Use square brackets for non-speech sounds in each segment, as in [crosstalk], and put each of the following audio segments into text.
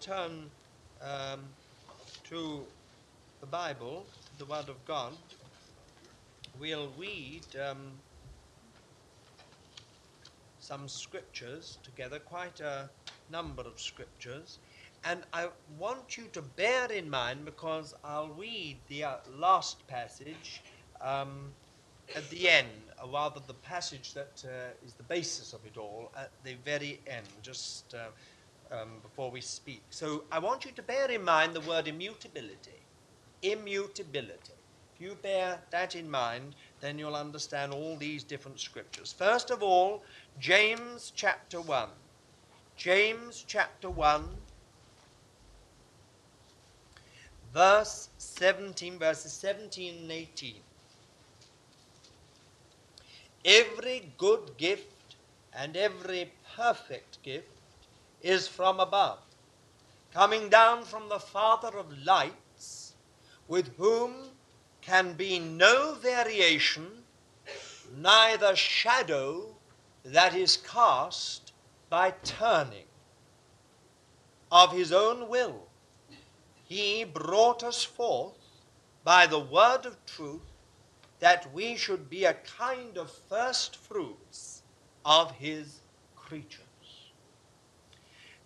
turn um, to the Bible, the Word of God, we'll read um, some scriptures together, quite a number of scriptures. And I want you to bear in mind, because I'll read the uh, last passage um, at the end, or rather the passage that uh, is the basis of it all, at the very end, just uh, um, before we speak. So I want you to bear in mind the word immutability. Immutability. If you bear that in mind, then you'll understand all these different scriptures. First of all, James chapter 1. James chapter 1, verse 17, verses 17 and 18. Every good gift and every perfect gift is from above, coming down from the Father of lights, with whom can be no variation, neither shadow that is cast by turning. Of his own will, he brought us forth by the word of truth that we should be a kind of first fruits of his creatures.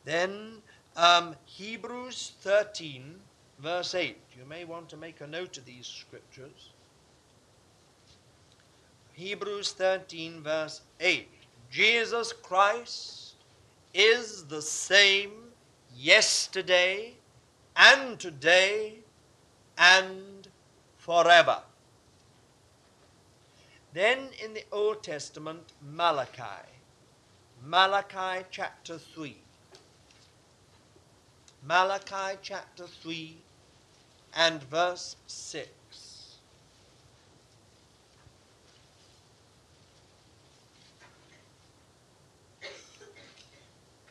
Then um, Hebrews 13, verse 8. You may want to make a note of these scriptures. Hebrews 13, verse 8. Jesus Christ is the same yesterday and today and forever. Then in the Old Testament, Malachi. Malachi chapter 3. Malachi chapter 3 and verse 6.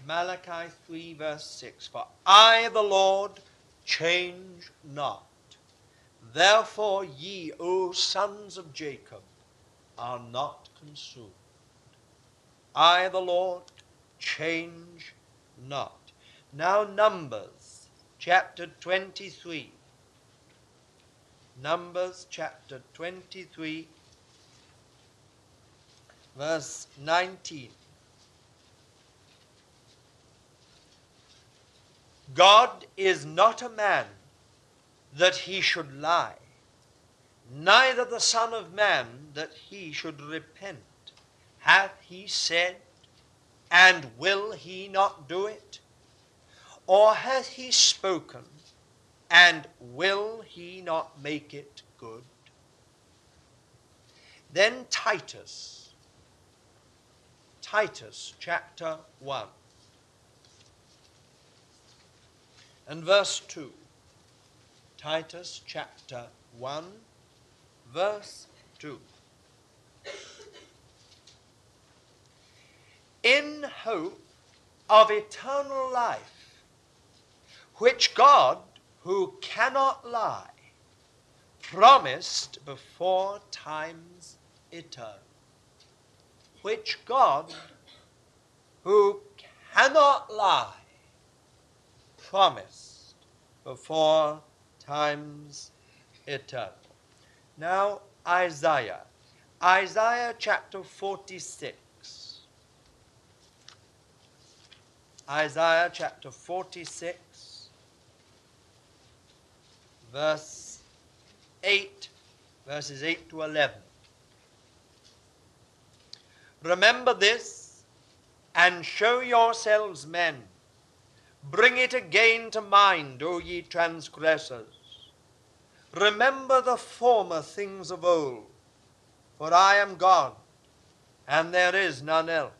Malachi 3 verse 6 For I the Lord change not. Therefore ye, O sons of Jacob, are not consumed. I the Lord change not. Now Numbers chapter 23. Numbers chapter 23 verse 19. God is not a man that he should lie, neither the Son of Man that he should repent. Hath he said, and will he not do it? Or hath he spoken, and will he not make it good? Then Titus, Titus chapter 1 and verse 2. Titus chapter 1, verse 2. In hope of eternal life, which God, who cannot lie, promised before times eternal. Which God, who cannot lie, promised before times eternal. Now, Isaiah. Isaiah chapter 46. Isaiah chapter 46, verse 8, verses 8 to 11. Remember this and show yourselves men Bring it again to mind, O ye transgressors. Remember the former things of old, for I am God, and there is none else.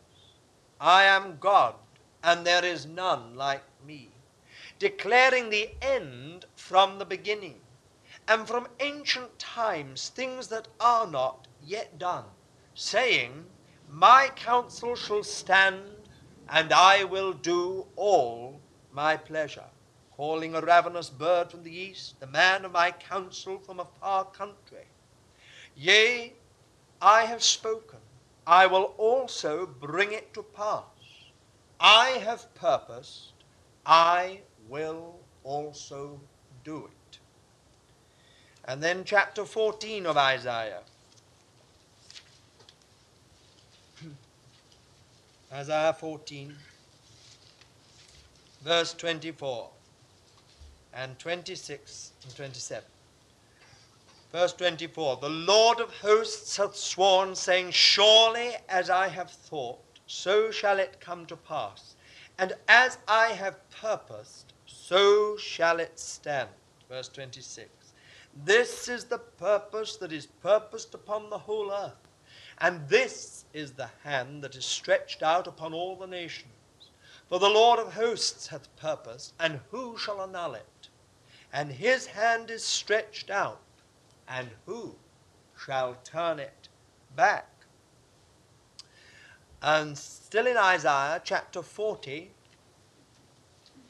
I am God, and there is none like me, declaring the end from the beginning, and from ancient times things that are not yet done, saying, My counsel shall stand, and I will do all my pleasure, calling a ravenous bird from the east, the man of my counsel from a far country. Yea, I have spoken, I will also bring it to pass. I have purposed, I will also do it. And then chapter 14 of Isaiah. [clears throat] Isaiah 14, verse 24 and 26 and 27. Verse 24 The Lord of hosts hath sworn, saying, Surely as I have thought, so shall it come to pass. And as I have purposed, so shall it stand. Verse 26. This is the purpose that is purposed upon the whole earth. And this is the hand that is stretched out upon all the nations. For the Lord of hosts hath purposed, and who shall annul it? And his hand is stretched out, and who shall turn it back? And still in Isaiah chapter 40,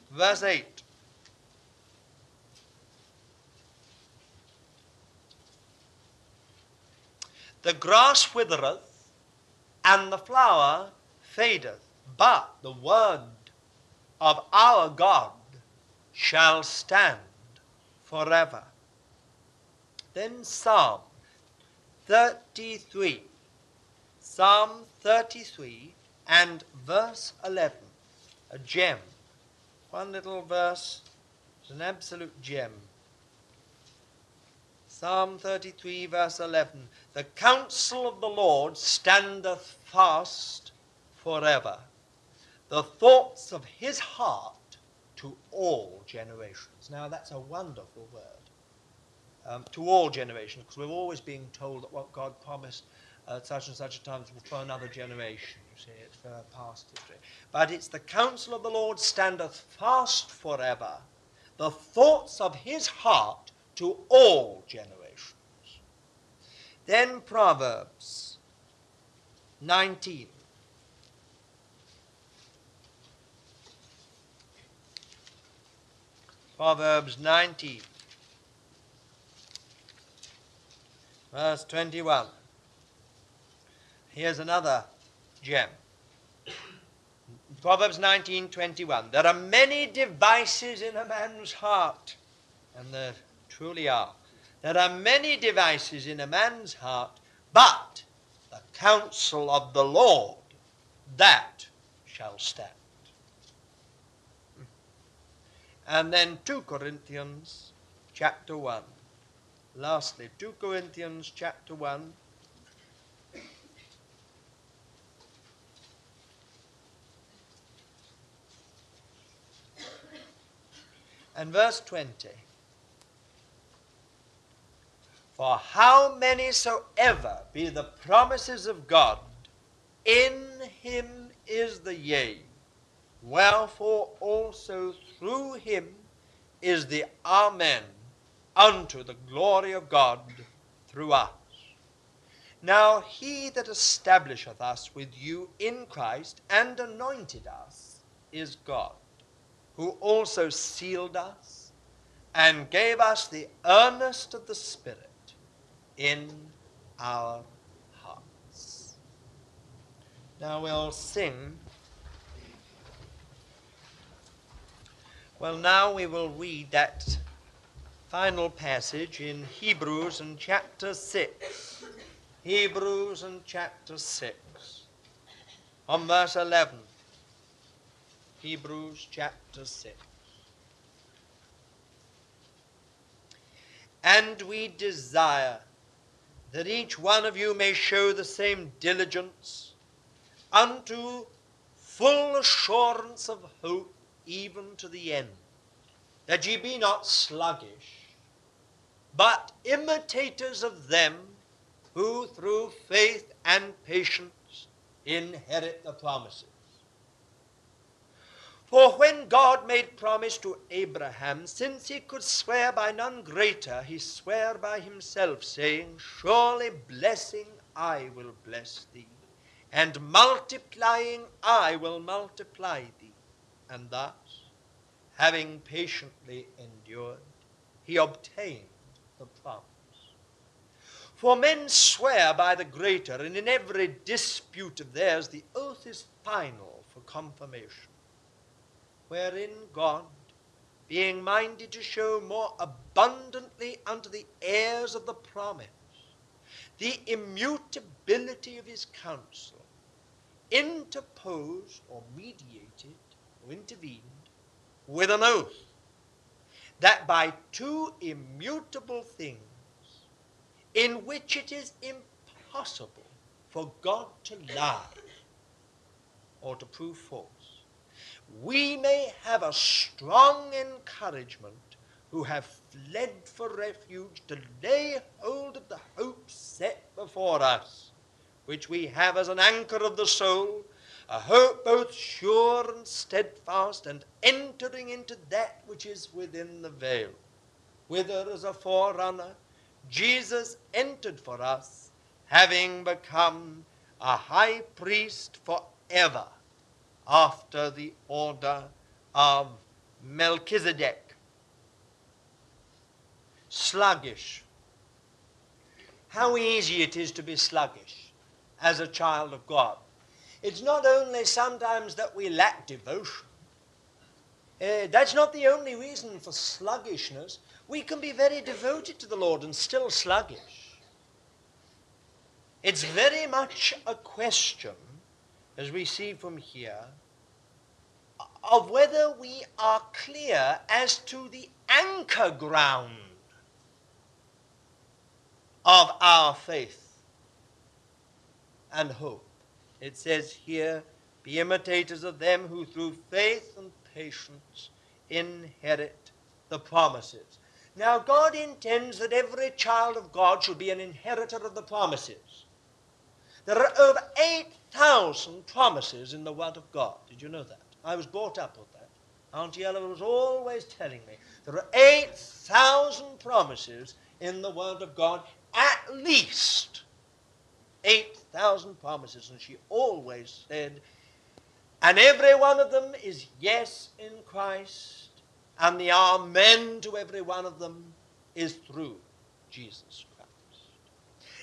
verse 8. The grass withereth, and the flower fadeth, but the word of our God shall stand forever. Then Psalm 33. Psalm 33 and verse 11. A gem. One little verse is an absolute gem. Psalm 33, verse 11. The counsel of the Lord standeth fast forever, the thoughts of his heart to all generations. Now, that's a wonderful word. Um, to all generations, because we're always being told that what God promised at such and such a time is for another generation. You see, it's for past history. But it's the counsel of the Lord standeth fast forever, the thoughts of his heart to all generations. Then Proverbs 19. Proverbs 19, verse 21. Here's another gem. Proverbs 19:21. There are many devices in a man's heart, and there truly are. There are many devices in a man's heart, but the counsel of the Lord, that shall stand. And then 2 Corinthians chapter 1. Lastly, 2 Corinthians chapter 1. And verse 20. For how many soever be the promises of God, in him is the yea. Wherefore also through him is the Amen unto the glory of God through us. Now he that establisheth us with you in Christ and anointed us is God, who also sealed us and gave us the earnest of the Spirit in our hearts. Now we'll sing. Well, now we will read that final passage in Hebrews and chapter 6. Hebrews and chapter 6. On verse 11. Hebrews chapter 6. And we desire that each one of you may show the same diligence unto full assurance of hope even to the end, that ye be not sluggish, but imitators of them who through faith and patience inherit the promises. For when God made promise to Abraham, since he could swear by none greater, he sware by himself, saying, Surely blessing I will bless thee, and multiplying I will multiply thee. And thus, having patiently endured, he obtained the promise. For men swear by the greater, and in every dispute of theirs the oath is final for confirmation. Wherein God, being minded to show more abundantly unto the heirs of the promise the immutability of his counsel, interposed or mediated or intervened with an oath that by two immutable things in which it is impossible for God to lie or to prove false, we may have a strong encouragement who have fled for refuge to lay hold of the hope set before us, which we have as an anchor of the soul, a hope both sure and steadfast, and entering into that which is within the veil, whither as a forerunner Jesus entered for us, having become a high priest forever after the order of Melchizedek. Sluggish. How easy it is to be sluggish as a child of God. It's not only sometimes that we lack devotion. Uh, that's not the only reason for sluggishness. We can be very devoted to the Lord and still sluggish. It's very much a question as we see from here, of whether we are clear as to the anchor ground of our faith and hope. It says here, be imitators of them who through faith and patience inherit the promises. Now, God intends that every child of God should be an inheritor of the promises. There are over 8,000 promises in the Word of God. Did you know that? I was brought up with that. Auntie Ella was always telling me there are 8,000 promises in the Word of God, at least 8,000 promises. And she always said, and every one of them is yes in Christ, and the amen to every one of them is through Jesus Christ.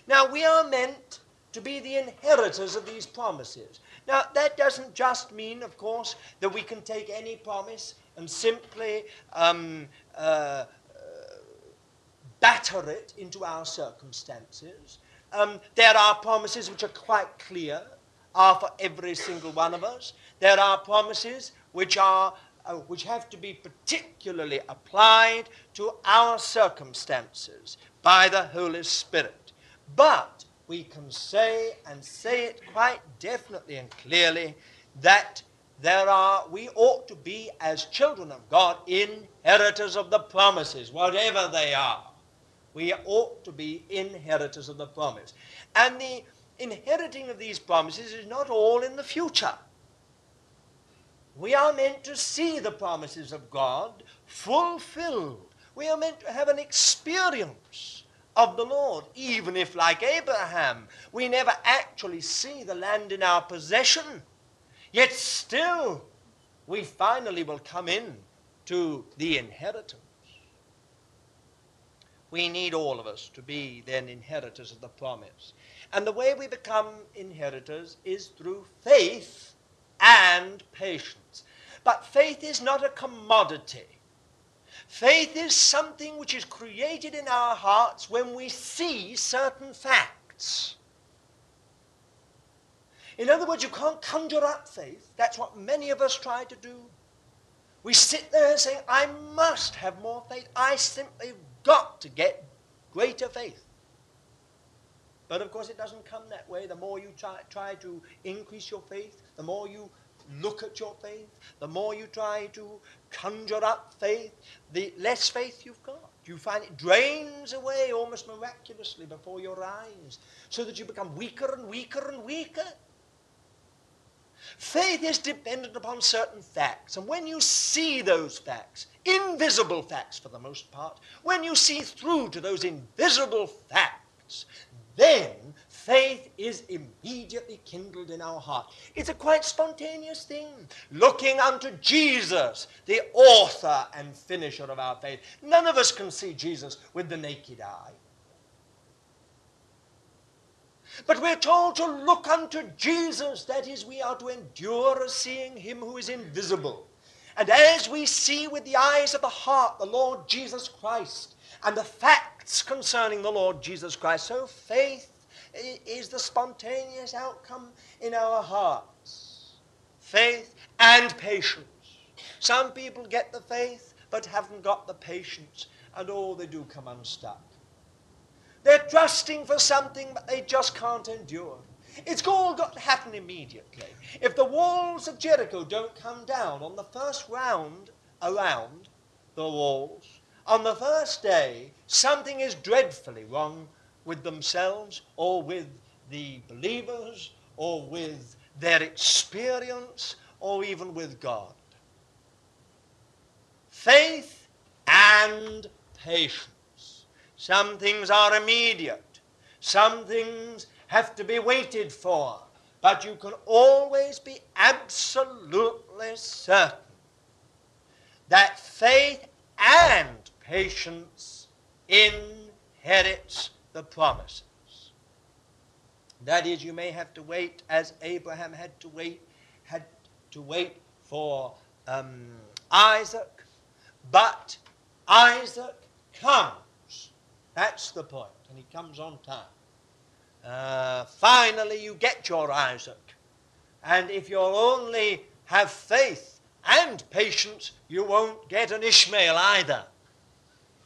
Now, we are meant to be the inheritors of these promises. Now, that doesn't just mean, of course, that we can take any promise and simply um, uh, uh, batter it into our circumstances. Um, there are promises which are quite clear, are for every single one of us. There are promises which are uh, which have to be particularly applied to our circumstances by the Holy Spirit. But we can say and say it quite definitely and clearly that there are we ought to be as children of God inheritors of the promises whatever they are. We ought to be inheritors of the promise. And the inheriting of these promises is not all in the future. We are meant to see the promises of God fulfilled. We are meant to have an experience of the Lord, even if, like Abraham, we never actually see the land in our possession, yet still we finally will come in to the inheritance. We need all of us to be then inheritors of the promise. And the way we become inheritors is through faith and patience. But faith is not a commodity. Faith is something which is created in our hearts when we see certain facts. In other words, you can't conjure up faith. That's what many of us try to do. We sit there and say, I must have more faith. I simply got to get greater faith. But of course, it doesn't come that way. The more you try, try to increase your faith, the more you look at your faith, the more you try to conjure up faith, the less faith you've got. You find it drains away almost miraculously before your eyes, so that you become weaker and weaker and weaker. Faith is dependent upon certain facts, and when you see those facts, invisible facts for the most part, when you see through to those invisible facts, then faith is immediately kindled in our heart. It's a quite spontaneous thing. Looking unto Jesus, the author and finisher of our faith. None of us can see Jesus with the naked eye. But we're told to look unto Jesus. That is, we are to endure seeing him who is invisible. And as we see with the eyes of the heart the Lord Jesus Christ and the facts concerning the Lord Jesus Christ, so faith is the spontaneous outcome in our hearts. Faith and patience. Some people get the faith but haven't got the patience, and oh, they do come unstuck. They're trusting for something, but they just can't endure. It's all got to happen immediately. If the walls of Jericho don't come down on the first round around the walls, on the first day, something is dreadfully wrong with themselves or with the believers or with their experience or even with God. Faith and patience. Some things are immediate. Some things have to be waited for. But you can always be absolutely certain that faith and patience inherits the promises. That is, you may have to wait as Abraham had to wait, had to wait for um, Isaac, but Isaac comes. That's the point, and he comes on time. Uh, finally, you get your Isaac. And if you'll only have faith and patience, you won't get an Ishmael either.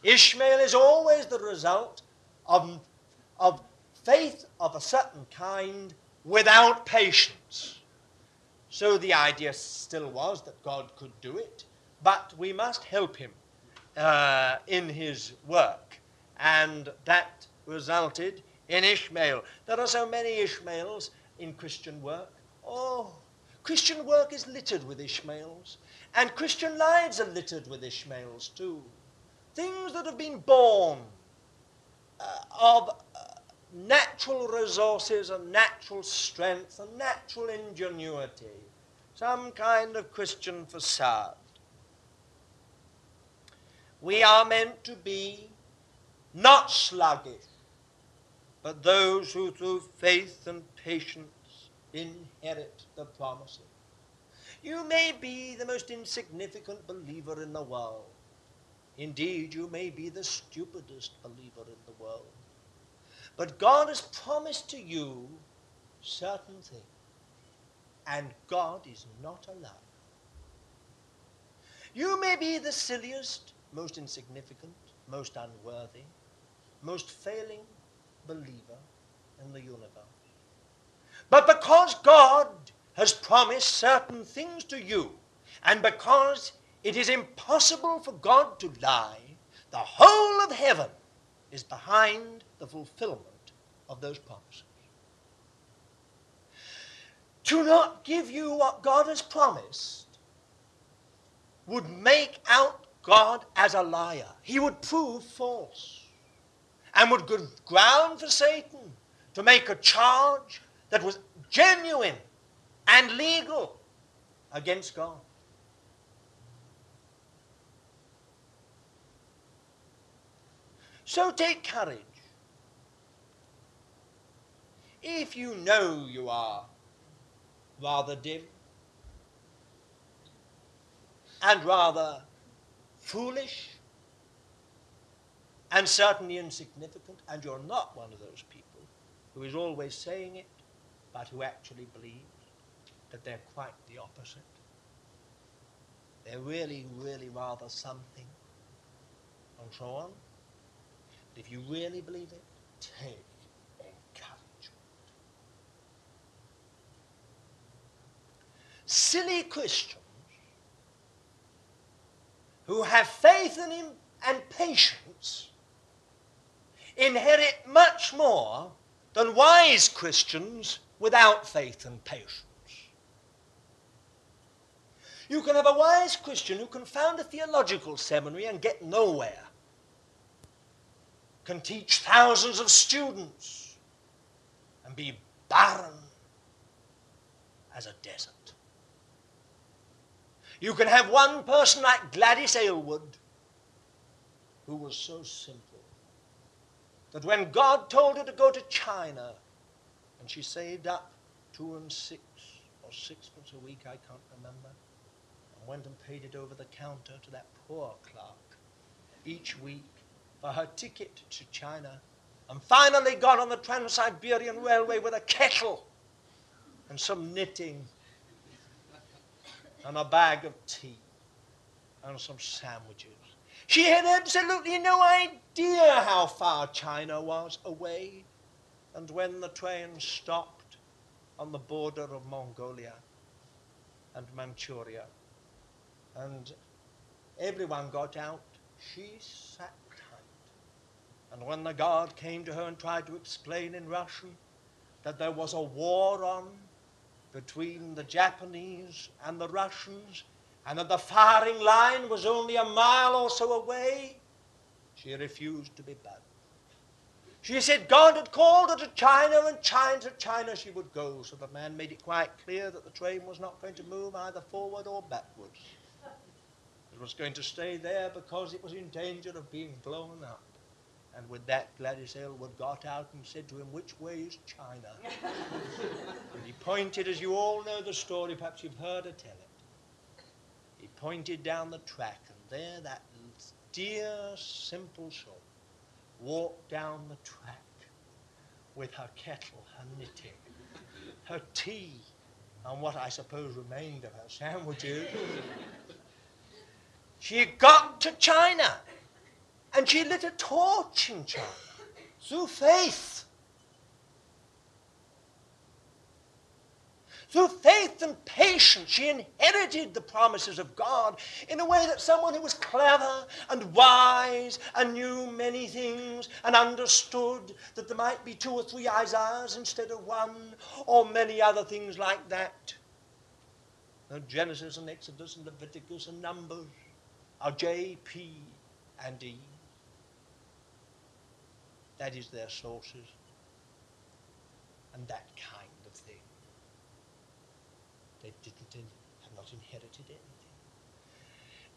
Ishmael is always the result of, of faith of a certain kind without patience. So the idea still was that God could do it, but we must help him uh, in his work. And that resulted in Ishmael. There are so many Ishmaels in Christian work. Oh, Christian work is littered with Ishmaels. And Christian lives are littered with Ishmaels too. Things that have been born of uh, natural resources and natural strength and natural ingenuity. Some kind of Christian facade. We are meant to be not sluggish, but those who through faith and patience inherit the promises. You may be the most insignificant believer in the world. Indeed, you may be the stupidest believer in the world. But God has promised to you certain things, and God is not a liar. You may be the silliest, most insignificant, most unworthy, most failing believer in the universe. But because God has promised certain things to you, and because it is impossible for God to lie, the whole of heaven is behind the fulfillment of those promises. To not give you what God has promised would make out God as a liar. He would prove false and would give ground for Satan to make a charge that was genuine and legal against God. So take courage. If you know you are rather dim and rather foolish and certainly insignificant, and you're not one of those people who is always saying it, but who actually believes that they're quite the opposite. They're really, really rather something, and so on. If you really believe it, take encouragement. Silly Christians who have faith in Him and patience inherit much more than wise Christians without faith and patience. You can have a wise Christian who can found a theological seminary and get nowhere, can teach thousands of students and be barren as a desert. You can have one person like Gladys Aylward who was so simple that when God told her to go to China and she saved up two and six or sixpence a week, I can't remember, and went and paid it over the counter to that poor clerk each week for her ticket to China and finally got on the Trans Siberian Railway with a kettle and some knitting and a bag of tea and some sandwiches. She had absolutely no idea how far China was away. And when the train stopped on the border of Mongolia and Manchuria, and everyone got out, she sat. And when the guard came to her and tried to explain in Russian that there was a war on between the Japanese and the Russians, and that the firing line was only a mile or so away, she refused to be bound. She said God had called her to China, and China to China she would go. So the man made it quite clear that the train was not going to move either forward or backwards. It was going to stay there because it was in danger of being blown up. And with that, Gladys Aylward got out and said to him, Which way is China? [laughs] and he pointed, as you all know the story, perhaps you've heard her tell it. He pointed down the track, and there that dear, simple soul walked down the track with her kettle, her knitting, her tea, and what I suppose remained of her sandwiches. she got to China and she lit a torch in China through faith. Through faith and patience, she inherited the promises of God in a way that someone who was clever and wise and knew many things and understood that there might be two or three Isaiahs instead of one, or many other things like that. Genesis and Exodus and Leviticus and Numbers are J, P, and E. That is their sources. And that kind of thing. They didn't in, have not inherited anything.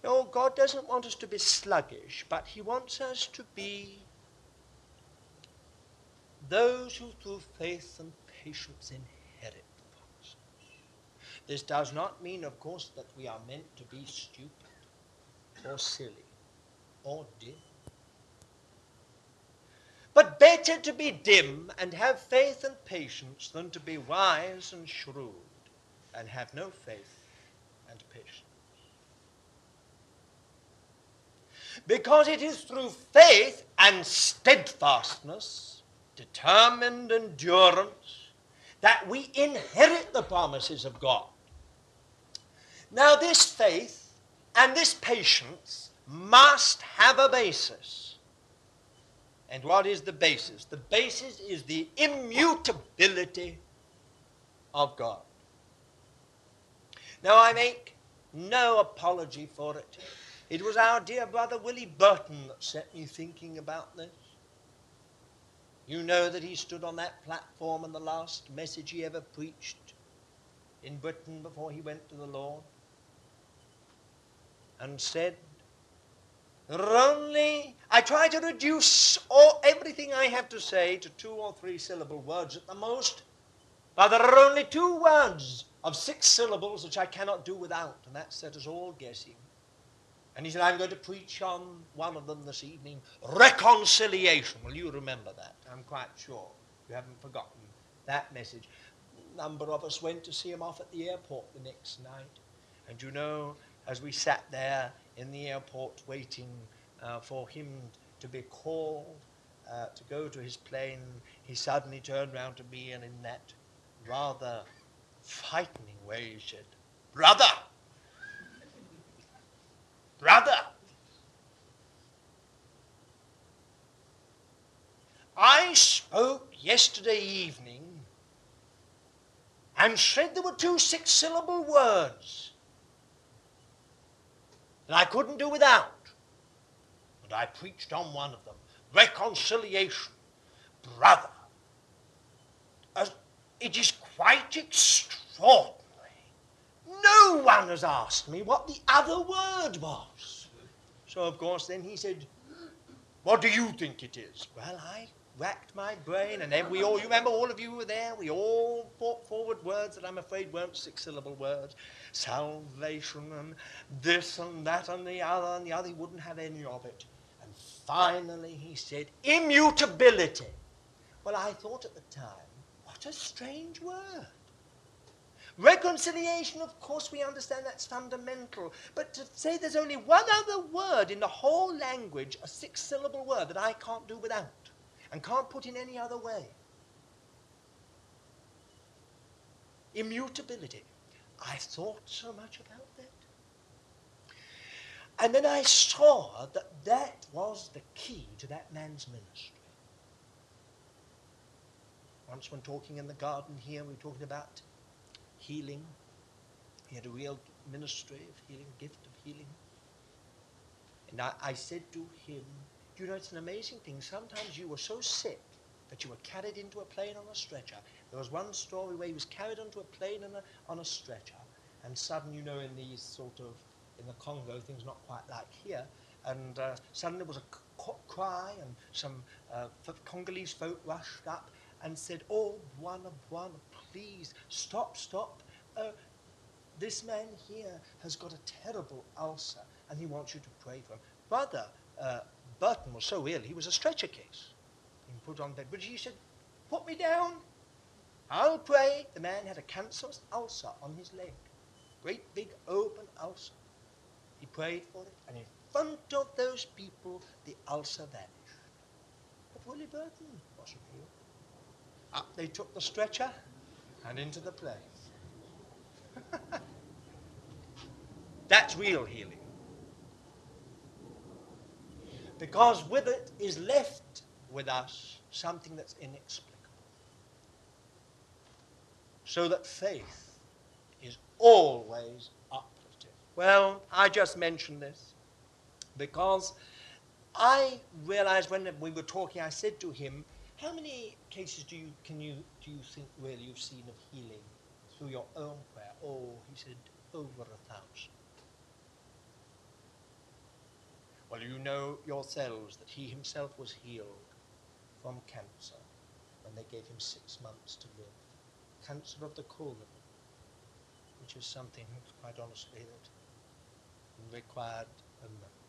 No, God doesn't want us to be sluggish, but He wants us to be those who through faith and patience inherit the promises. This does not mean, of course, that we are meant to be stupid or silly or dim. But better to be dim and have faith and patience than to be wise and shrewd and have no faith and patience. Because it is through faith and steadfastness, determined endurance, that we inherit the promises of God. Now, this faith and this patience must have a basis. And what is the basis? The basis is the immutability of God. Now, I make no apology for it. It was our dear brother Willie Burton that set me thinking about this. You know that he stood on that platform in the last message he ever preached in Britain before he went to the Lord and said, only I try to reduce all, everything I have to say to two or three syllable words at the most. But there are only two words of six syllables which I cannot do without, and that set us all guessing. And he said, I'm going to preach on one of them this evening reconciliation. Well, you remember that, I'm quite sure. You haven't forgotten that message. A number of us went to see him off at the airport the next night. And you know, as we sat there in the airport waiting uh, for him to be called uh, to go to his plane, he suddenly turned round to me and in that rather frightening way he said, Brother! Brother! I spoke yesterday evening and said there were two six syllable words and I couldn't do without. And I preached on one of them reconciliation. Brother, as it is quite extraordinary. No one has asked me what the other word was. So, of course, then he said, What do you think it is? Well, I racked my brain, and then we all, you remember all of you were there, we all brought forward words that I'm afraid weren't six syllable words. Salvation and this and that and the other and the other. He wouldn't have any of it. And finally he said, immutability. Well, I thought at the time, what a strange word. Reconciliation, of course, we understand that's fundamental. But to say there's only one other word in the whole language, a six syllable word, that I can't do without and can't put in any other way. Immutability. I thought so much about that. And then I saw that that was the key to that man's ministry. Once, when talking in the garden here, we were talking about healing. He had a real ministry of healing, gift of healing. And I, I said to him, you know, it's an amazing thing. Sometimes you were so sick that you were carried into a plane on a stretcher. There was one story where he was carried onto a plane on a, on a stretcher, and suddenly, you know, in these sort of, in the Congo, things not quite like here, and uh, suddenly there was a cry, and some uh, Congolese folk rushed up and said, Oh, Bwana, Bwana, please, stop, stop. Uh, this man here has got a terrible ulcer, and he wants you to pray for him. Brother, uh, Burton was so ill, he was a stretcher case. He put on bed. But he said, put me down. I'll pray. The man had a cancerous ulcer on his leg. Great big open ulcer. He prayed for it, and in front of those people, the ulcer vanished. But Willie Burton wasn't healed. Up they took the stretcher and into the place. [laughs] That's real healing because with it is left with us something that's inexplicable. So that faith is always uplifted. Well, I just mentioned this because I realized when we were talking, I said to him, how many cases do you, can you, do you think really you've seen of healing through your own prayer? Oh, he said, over a thousand. Well, you know yourselves that he himself was healed from cancer when they gave him six months to live. Cancer of the colon, which is something, quite honestly, that required a miracle.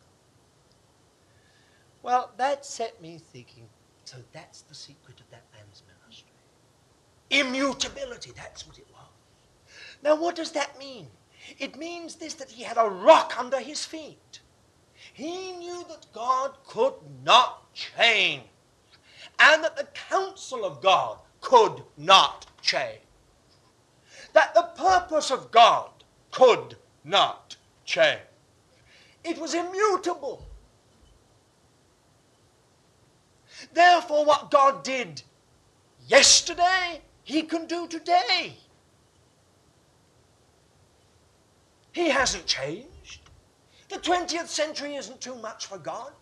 Well, that set me thinking, so that's the secret of that man's ministry. Immutability, that's what it was. Now, what does that mean? It means this that he had a rock under his feet. He knew that God could not change and that the counsel of God could not change. That the purpose of God could not change. It was immutable. Therefore, what God did yesterday, He can do today. He hasn't changed. The 20th century isn't too much for God,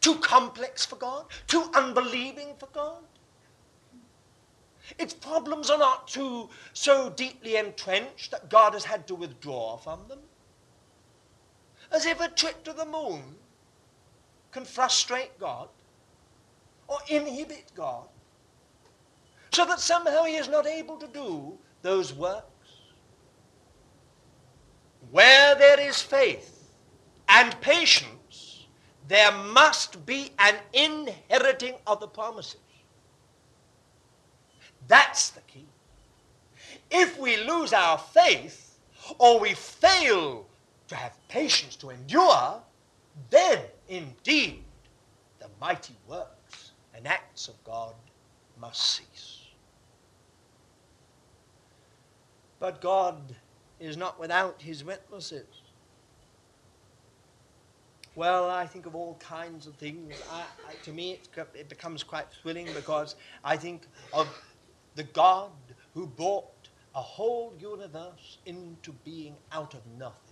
too complex for God, too unbelieving for God. Its problems are not too so deeply entrenched that God has had to withdraw from them. As if a trip to the moon can frustrate God or inhibit God, so that somehow he is not able to do those works. Where there is faith, and patience, there must be an inheriting of the promises. That's the key. If we lose our faith or we fail to have patience to endure, then indeed the mighty works and acts of God must cease. But God is not without his witnesses. Well, I think of all kinds of things. I, I, to me, it, it becomes quite thrilling because I think of the God who brought a whole universe into being out of nothing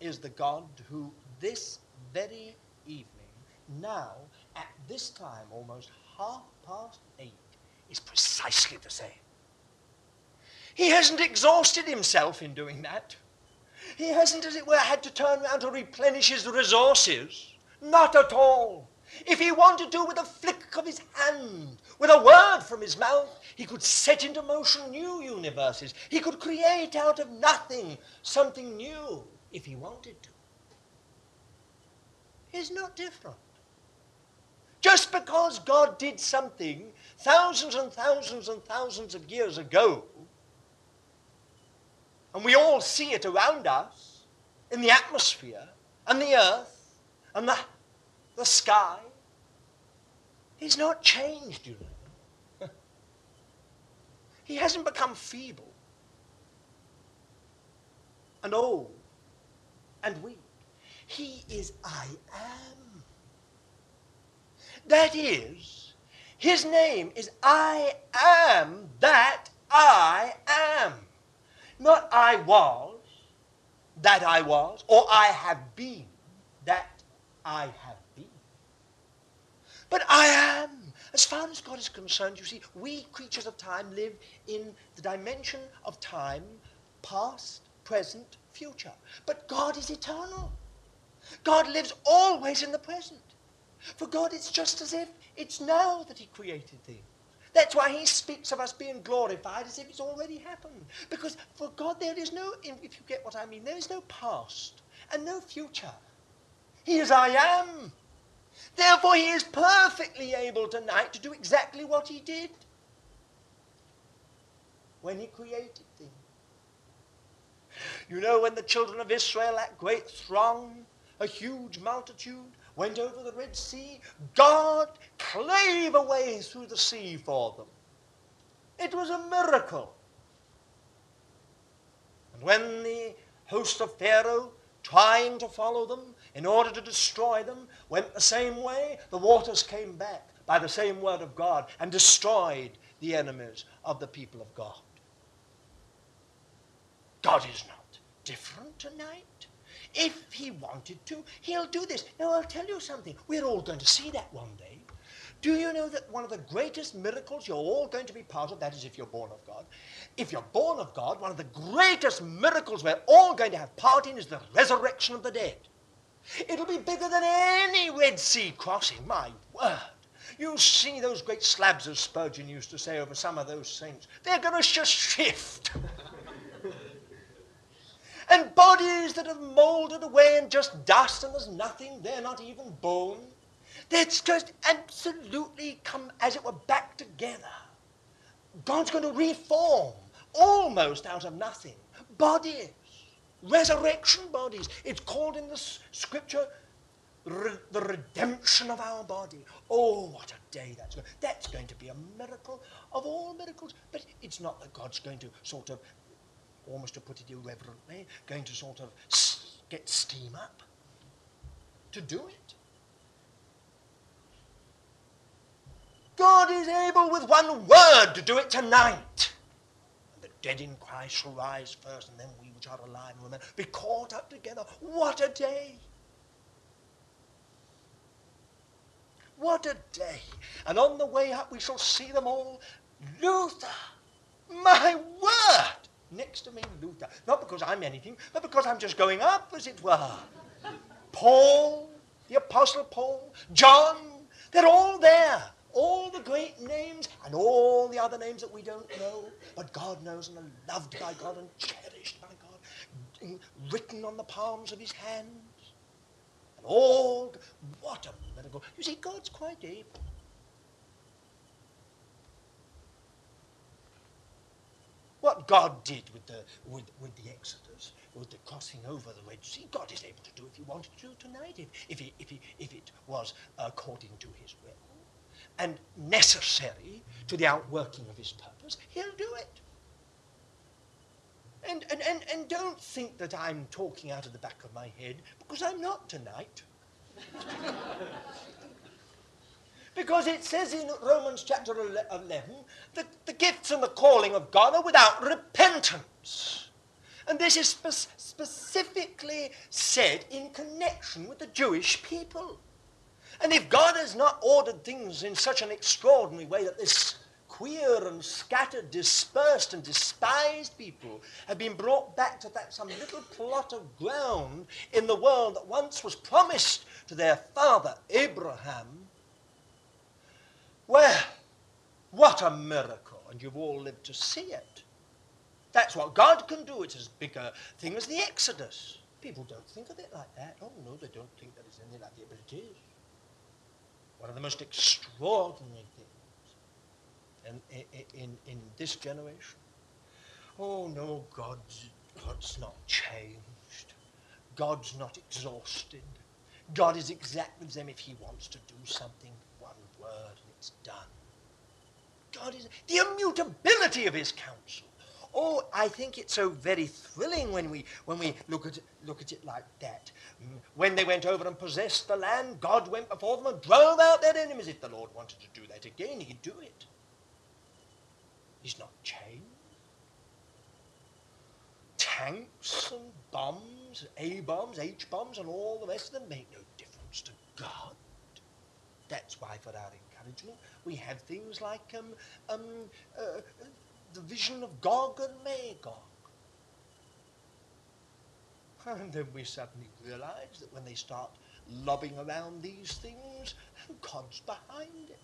is the God who this very evening, now at this time, almost half past eight, is precisely the same. He hasn't exhausted himself in doing that. He hasn't, as it were, had to turn around to replenish his resources. Not at all. If he wanted to, with a flick of his hand, with a word from his mouth, he could set into motion new universes. He could create out of nothing something new if he wanted to. He's not different. Just because God did something thousands and thousands and thousands of years ago, and we all see it around us in the atmosphere and the earth and the, the sky, he's not changed, you know. [laughs] he hasn't become feeble and old and weak. He is I am. That is, his name is I am that I am. Not I was, that I was, or I have been, that I have been. But I am. As far as God is concerned, you see, we creatures of time live in the dimension of time, past, present, future. But God is eternal. God lives always in the present. For God, it's just as if it's now that He created things. That's why He speaks of us being glorified as if it's already happened. Because for God, there is no, if you get what I mean, there is no past and no future. He is I am. Therefore, He is perfectly able tonight to do exactly what He did when He created things. You know, when the children of Israel, that great throng, a huge multitude, went over the Red Sea, God clave a way through the sea for them. It was a miracle. And when the host of Pharaoh, trying to follow them in order to destroy them, went the same way, the waters came back by the same word of God and destroyed the enemies of the people of God. God is not different tonight. If he wanted to, he'll do this. Now, I'll tell you something. We're all going to see that one day. Do you know that one of the greatest miracles you're all going to be part of, that is if you're born of God, if you're born of God, one of the greatest miracles we're all going to have part in is the resurrection of the dead. It'll be bigger than any Red Sea crossing, my word. You see those great slabs, as Spurgeon used to say over some of those saints. They're going to just shift. [laughs] and bodies that have molded away and just dust and there's nothing, they're not even bone. That's just absolutely come, as it were, back together. God's going to reform almost out of nothing bodies, resurrection bodies. It's called in the scripture re- the redemption of our body. Oh, what a day that's going. That's going to be a miracle of all miracles. But it's not that God's going to sort of almost to put it irreverently, going to sort of get steam up to do it. God is able with one word to do it tonight. And the dead in Christ shall rise first, and then we which are alive and remain be caught up together. What a day! What a day! And on the way up we shall see them all. Luther, my word! Next to me Luther. Not because I'm anything, but because I'm just going up, as it were. Paul, the Apostle Paul, John, they're all there. All the great names and all the other names that we don't know, but God knows and are loved by God and cherished by God, written on the palms of his hands. And all, what a miracle. You see, God's quite able. What God did with the, with, with the Exodus, with the crossing over the Red Sea, God is able to do if he wanted to tonight, if, if, he, if, he, if it was according to his will and necessary to the outworking of his purpose, he'll do it. And, and, and, and don't think that I'm talking out of the back of my head, because I'm not tonight. [laughs] Because it says in Romans chapter 11 that the gifts and the calling of God are without repentance. And this is spe- specifically said in connection with the Jewish people. And if God has not ordered things in such an extraordinary way that this queer and scattered, dispersed and despised people have been brought back to that some little plot of ground in the world that once was promised to their father Abraham, Well, what a miracle, and you've all lived to see it. That's what God can do. It's as big a thing as the Exodus. People don't think of it like that. Oh, no, they don't think that it's anything like it, but it is. One of the most extraordinary things in, in, in, this generation. Oh, no, God's, God's not changed. God's not exhausted. God is exact with them if he wants to do something, it's done. God is the immutability of his counsel. Oh, I think it's so very thrilling when we when we look at look at it like that. Mm, when they went over and possessed the land, God went before them and drove out their enemies. If the Lord wanted to do that again, He'd do it. He's not changed. Tanks and bombs, A bombs, H bombs, and all the rest of them make no difference to God. That's why, for our encouragement, we have things like um, um, uh, the vision of Gog and Magog. [laughs] And then we suddenly realize that when they start lobbing around these things, [laughs] God's behind it.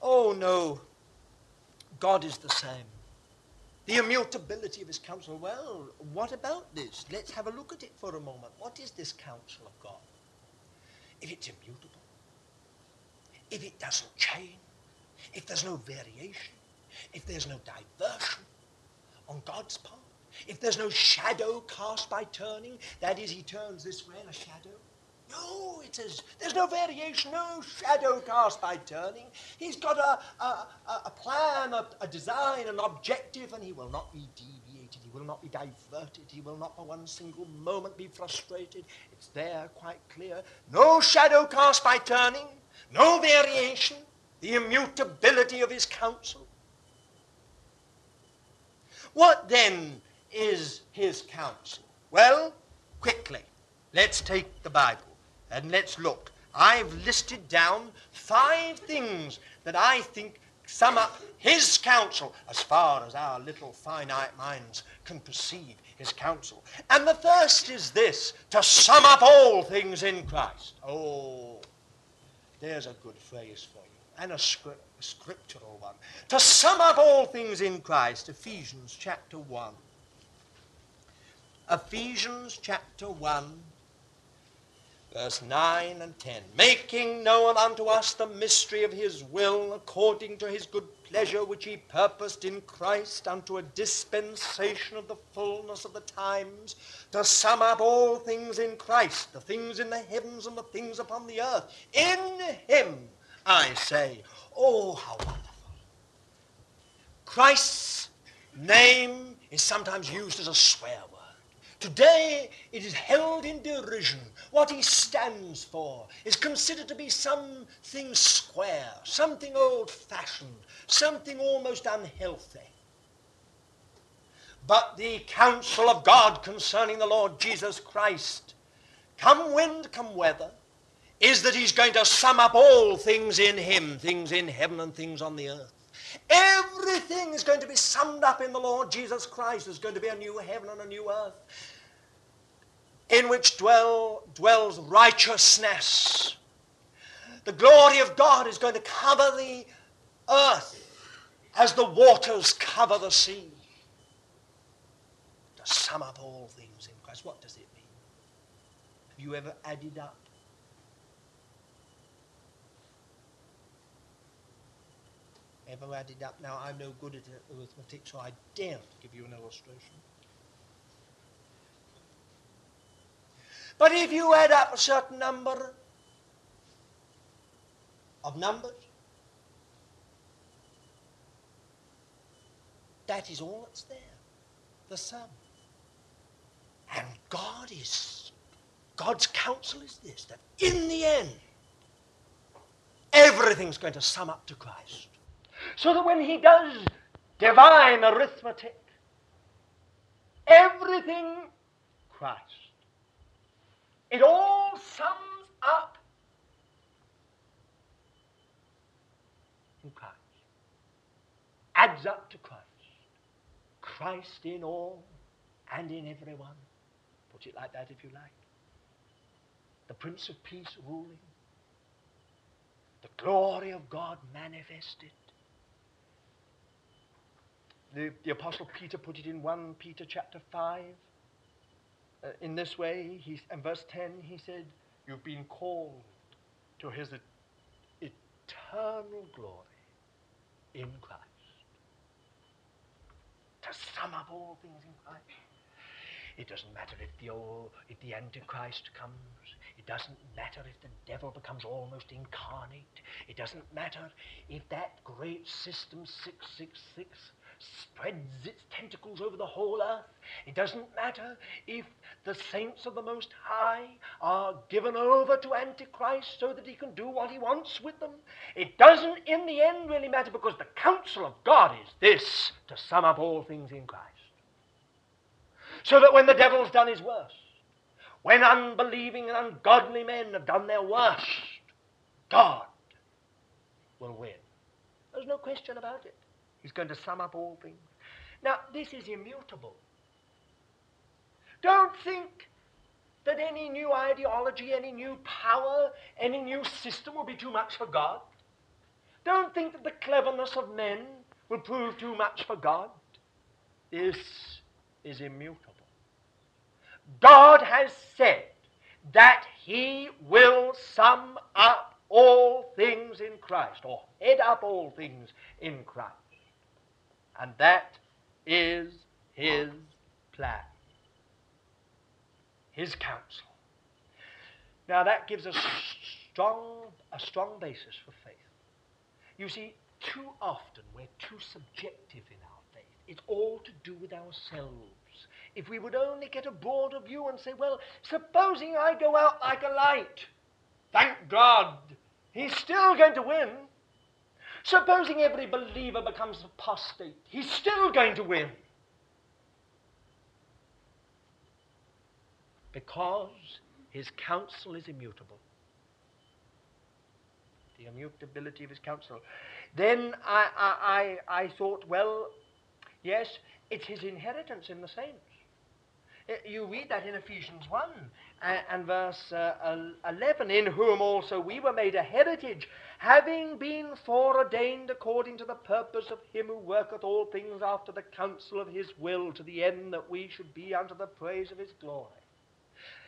Oh no, God is the same. The immutability of his counsel. Well, what about this? Let's have a look at it for a moment. What is this counsel of God? If it's immutable, if it doesn't change, if there's no variation, if there's no diversion on God's part, if there's no shadow cast by turning, that is, he turns this way and a shadow. No, it says there's no variation, no shadow cast by turning. He's got a, a, a plan, a, a design, an objective, and he will not be deviated. He will not be diverted. He will not for one single moment be frustrated. It's there quite clear. No shadow cast by turning, no variation, the immutability of his counsel. What then is his counsel? Well, quickly, let's take the Bible and let's look. I've listed down five things that I think sum up his counsel as far as our little finite minds can perceive his counsel. And the first is this to sum up all things in Christ. Oh, there's a good phrase for you and a, script, a scriptural one. To sum up all things in Christ, Ephesians chapter 1. Ephesians chapter 1, verse 9 and 10. Making known unto us the mystery of his will, according to his good pleasure, which he purposed in Christ unto a dispensation of the fullness of the times, to sum up all things in Christ, the things in the heavens and the things upon the earth. In him I say, oh, how wonderful. Christ's name is sometimes used as a swear word. Today it is held in derision. What he stands for is considered to be something square, something old-fashioned, something almost unhealthy. But the counsel of God concerning the Lord Jesus Christ, come wind, come weather, is that he's going to sum up all things in him, things in heaven and things on the earth. Everything is going to be summed up in the Lord Jesus Christ. There's going to be a new heaven and a new earth in which dwell, dwells righteousness. The glory of God is going to cover the earth as the waters cover the sea. To sum up all things in Christ. What does it mean? Have you ever added up ever added up. Now, I'm no good at arithmetic, so I daren't give you an illustration. But if you add up a certain number of numbers, that is all that's there, the sum. And God is, God's counsel is this, that in the end, everything's going to sum up to Christ. So that when he does divine arithmetic, everything Christ. It all sums up in Christ. Adds up to Christ. Christ in all and in everyone. Put it like that if you like. The Prince of Peace ruling. the glory of God manifested. The, the Apostle Peter put it in 1 Peter chapter 5. Uh, in this way, he, in verse 10, he said, You've been called to his et- eternal glory in Christ. To sum up all things in Christ. It doesn't matter if the old, if the Antichrist comes. It doesn't matter if the devil becomes almost incarnate. It doesn't matter if that great system 666 spreads its tentacles over the whole earth. It doesn't matter if the saints of the Most High are given over to Antichrist so that he can do what he wants with them. It doesn't, in the end, really matter because the counsel of God is this to sum up all things in Christ. So that when the devil's done his worst, when unbelieving and ungodly men have done their worst, God will win. There's no question about it. He's going to sum up all things. Now, this is immutable. Don't think that any new ideology, any new power, any new system will be too much for God. Don't think that the cleverness of men will prove too much for God. This is immutable. God has said that He will sum up all things in Christ, or head up all things in Christ. And that is His plan, His counsel. Now that gives us strong, a strong basis for faith. You see, too often we're too subjective in our faith. It's all to do with ourselves. If we would only get a broader view and say, well, supposing I go out like a light, thank God, he's still going to win. Supposing every believer becomes apostate, he's still going to win. Because his counsel is immutable. The immutability of his counsel. Then I, I, I, I thought, well, yes, it's his inheritance in the saints. Uh, you read that in Ephesians 1 and, verse uh, 11, in whom also we were made a heritage, having been foreordained according to the purpose of him who worketh all things after the counsel of his will, to the end that we should be unto the praise of his glory.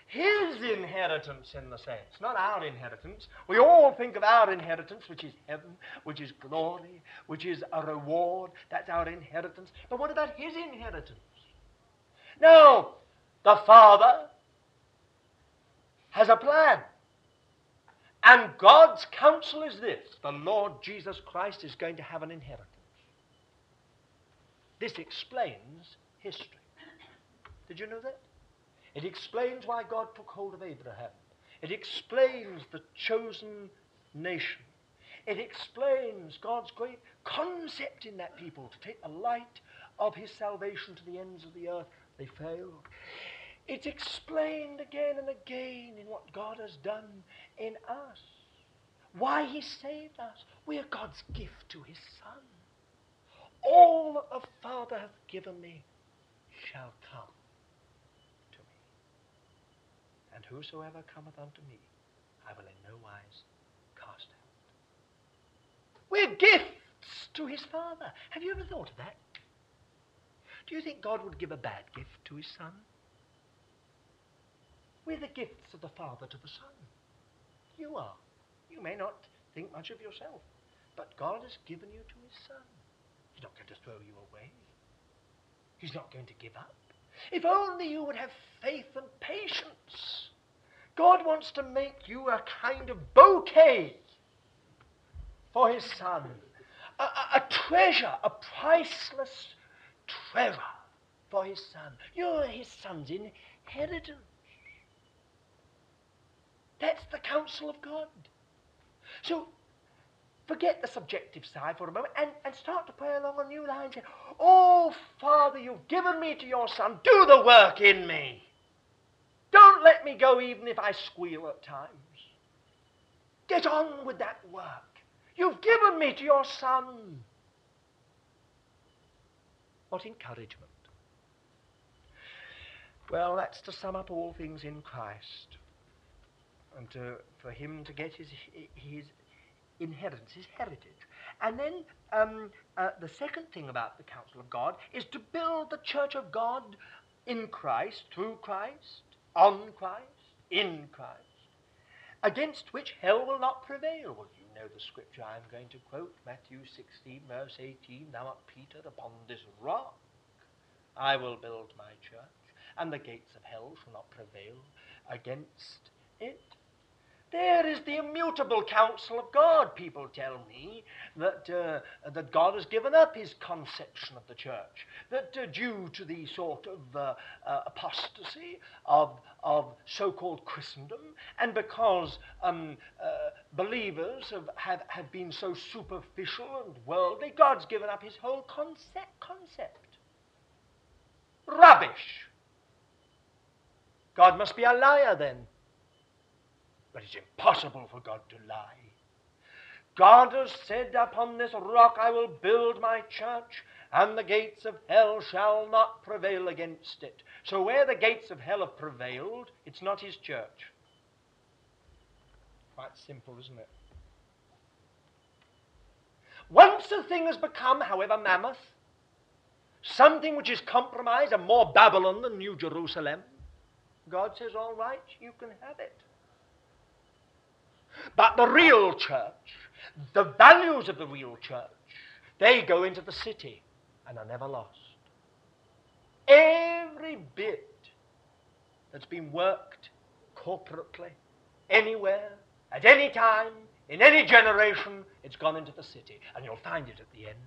His inheritance in the saints, not our inheritance. We all think of our inheritance, which is heaven, which is glory, which is a reward. That's our inheritance. But what about his inheritance? No, the Father has a plan. And God's counsel is this the Lord Jesus Christ is going to have an inheritance. This explains history. Did you know that? It explains why God took hold of Abraham. It explains the chosen nation. It explains God's great concept in that people to take the light of his salvation to the ends of the earth. They failed. It's explained again and again in what God has done in us. Why he saved us. We are God's gift to his Son. All that the Father hath given me shall come to me. And whosoever cometh unto me, I will in no wise cast out. We're gifts to his Father. Have you ever thought of that? Do you think God would give a bad gift to his Son? We're the gifts of the Father to the Son. You are. You may not think much of yourself, but God has given you to his Son. He's not going to throw you away. He's not going to give up. If only you would have faith and patience. God wants to make you a kind of bouquet for his Son. A, a, a treasure, a priceless treasure for his Son. You're his Son's inheritance. That's the counsel of God. So forget the subjective side for a moment and, and start to pray along a new line. Say, Oh, Father, you've given me to your Son. Do the work in me. Don't let me go even if I squeal at times. Get on with that work. You've given me to your Son. What encouragement. Well, that's to sum up all things in Christ and to, for him to get his, his inheritance, his heritage. And then um, uh, the second thing about the counsel of God is to build the church of God in Christ, through Christ, on Christ, in Christ, against which hell will not prevail. Well, you know the scripture I'm going to quote, Matthew 16, verse 18. Thou art Peter, upon this rock I will build my church, and the gates of hell shall not prevail against it. There is the immutable counsel of God. People tell me that, uh, that God has given up his conception of the church, that uh, due to the sort of uh, uh apostasy of, of so called Christendom, and because um, uh, believers have, have, have been so superficial and worldly, God's given up his whole concept. concept. Rubbish! God must be a liar then. But it's impossible for God to lie. God has said, Upon this rock I will build my church, and the gates of hell shall not prevail against it. So, where the gates of hell have prevailed, it's not his church. Quite simple, isn't it? Once a thing has become, however mammoth, something which is compromised and more Babylon than New Jerusalem, God says, All right, you can have it. But the real church, the values of the real church, they go into the city and are never lost. Every bit that's been worked corporately, anywhere, at any time, in any generation, it's gone into the city. And you'll find it at the end.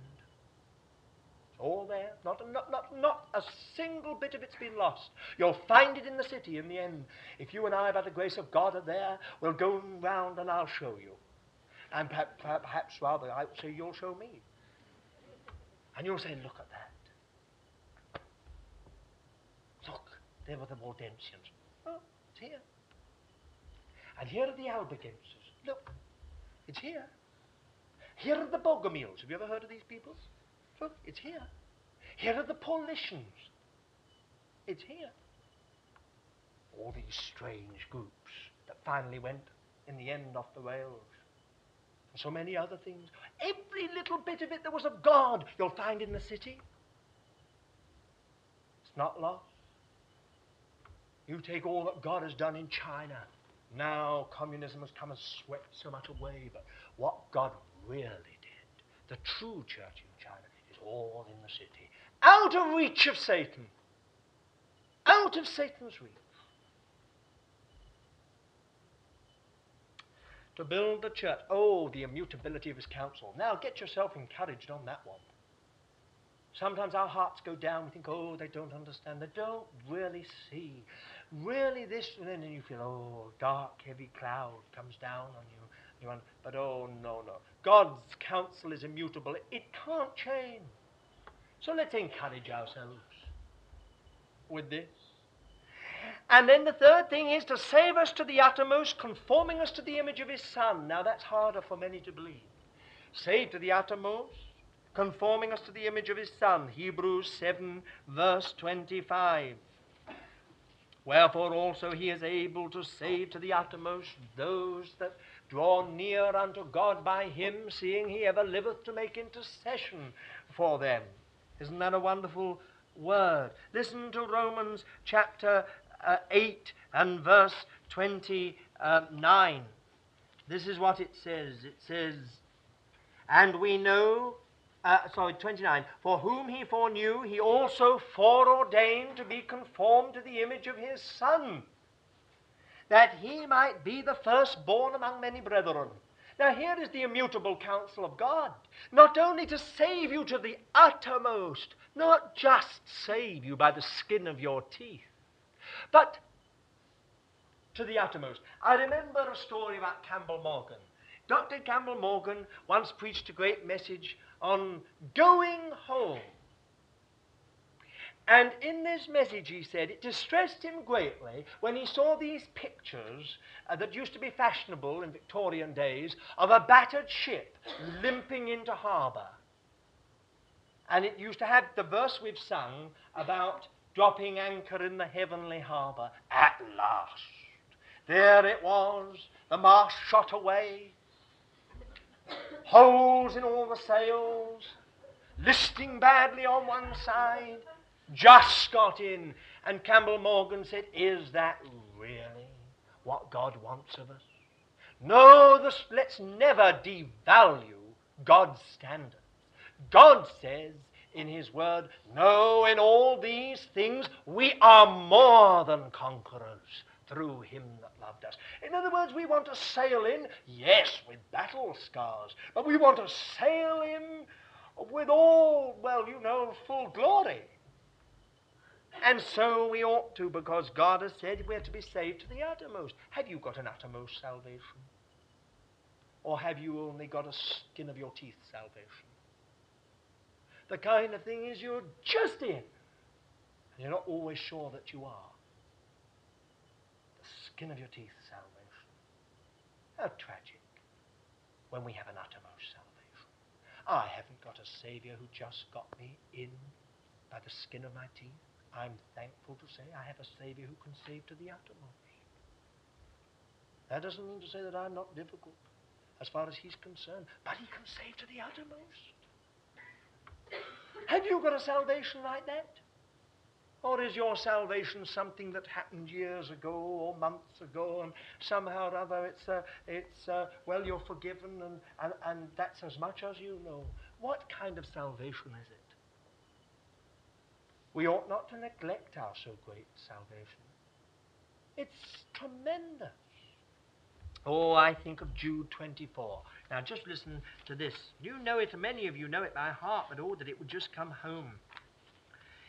All there. Not, not, not, not a single bit of it's been lost. You'll find it in the city in the end. If you and I, by the grace of God, are there, we'll go round and I'll show you. And perhaps, perhaps rather, I would say you'll show me. And you'll say, look at that. Look, there were the Waldensians. Oh, it's here. And here are the Albigenses. Look, it's here. Here are the Bogomils. Have you ever heard of these people? Look, it's here. Here are the Paulicians. It's here. All these strange groups that finally went in the end off the rails. And so many other things. Every little bit of it that was of God, you'll find in the city. It's not lost. You take all that God has done in China. Now communism has come and swept so much away, but what God really did, the true church in China, all in the city, out of reach of Satan, out of Satan's reach. To build the church. Oh, the immutability of his counsel. Now get yourself encouraged on that one. Sometimes our hearts go down. We think, oh, they don't understand. They don't really see. Really, this, and then you feel, oh, dark, heavy cloud comes down on you. But oh, no, no. God's counsel is immutable. It can't change. So let's encourage ourselves with this. And then the third thing is to save us to the uttermost, conforming us to the image of His Son. Now that's harder for many to believe. Save to the uttermost, conforming us to the image of His Son. Hebrews 7, verse 25. Wherefore also He is able to save to the uttermost those that draw near unto God by him, seeing he ever liveth to make intercession for them. Isn't that a wonderful word? Listen to Romans chapter uh, 8 and verse 29. This is what it says. It says, And we know, uh, sorry, 29, for whom he foreknew, he also foreordained to be conformed to the image of his Son that he might be the firstborn among many brethren. Now, here is the immutable counsel of God not only to save you to the uttermost, not just save you by the skin of your teeth, but to the uttermost. I remember a story about Campbell Morgan. Dr. Campbell Morgan once preached a great message on going home. And in this message, he said, it distressed him greatly when he saw these pictures uh, that used to be fashionable in Victorian days of a battered ship limping into harbour. And it used to have the verse we've sung about dropping anchor in the heavenly harbour. At last, there it was, the mast shot away, holes in all the sails, listing badly on one side, just got in. And Campbell Morgan said, Is that really what God wants of us? No, this, let's never devalue God's standards. God says in His Word, No, in all these things we are more than conquerors through Him that loved us. In other words, we want to sail in, yes, with battle scars, but we want to sail in with all, well, you know, full glory. And so we ought to, because God has said we're to be saved to the uttermost. Have you got an uttermost salvation? Or have you only got a skin of your teeth salvation? The kind of thing is you're just in, and you're not always sure that you are. The skin of your teeth salvation. How tragic when we have an uttermost salvation. I haven't got a Savior who just got me in by the skin of my teeth. I'm thankful to say I have a Savior who can save to the uttermost. That doesn't mean to say that I'm not difficult as far as He's concerned, but He can save to the uttermost. Have you got a salvation like that? Or is your salvation something that happened years ago or months ago and somehow or other it's, uh, it's uh, well, you're forgiven and, and, and that's as much as you know? What kind of salvation is it? We ought not to neglect our so great salvation. It's tremendous. Oh, I think of Jude 24. Now, just listen to this. You know it, many of you know it by heart, but oh, that it would just come home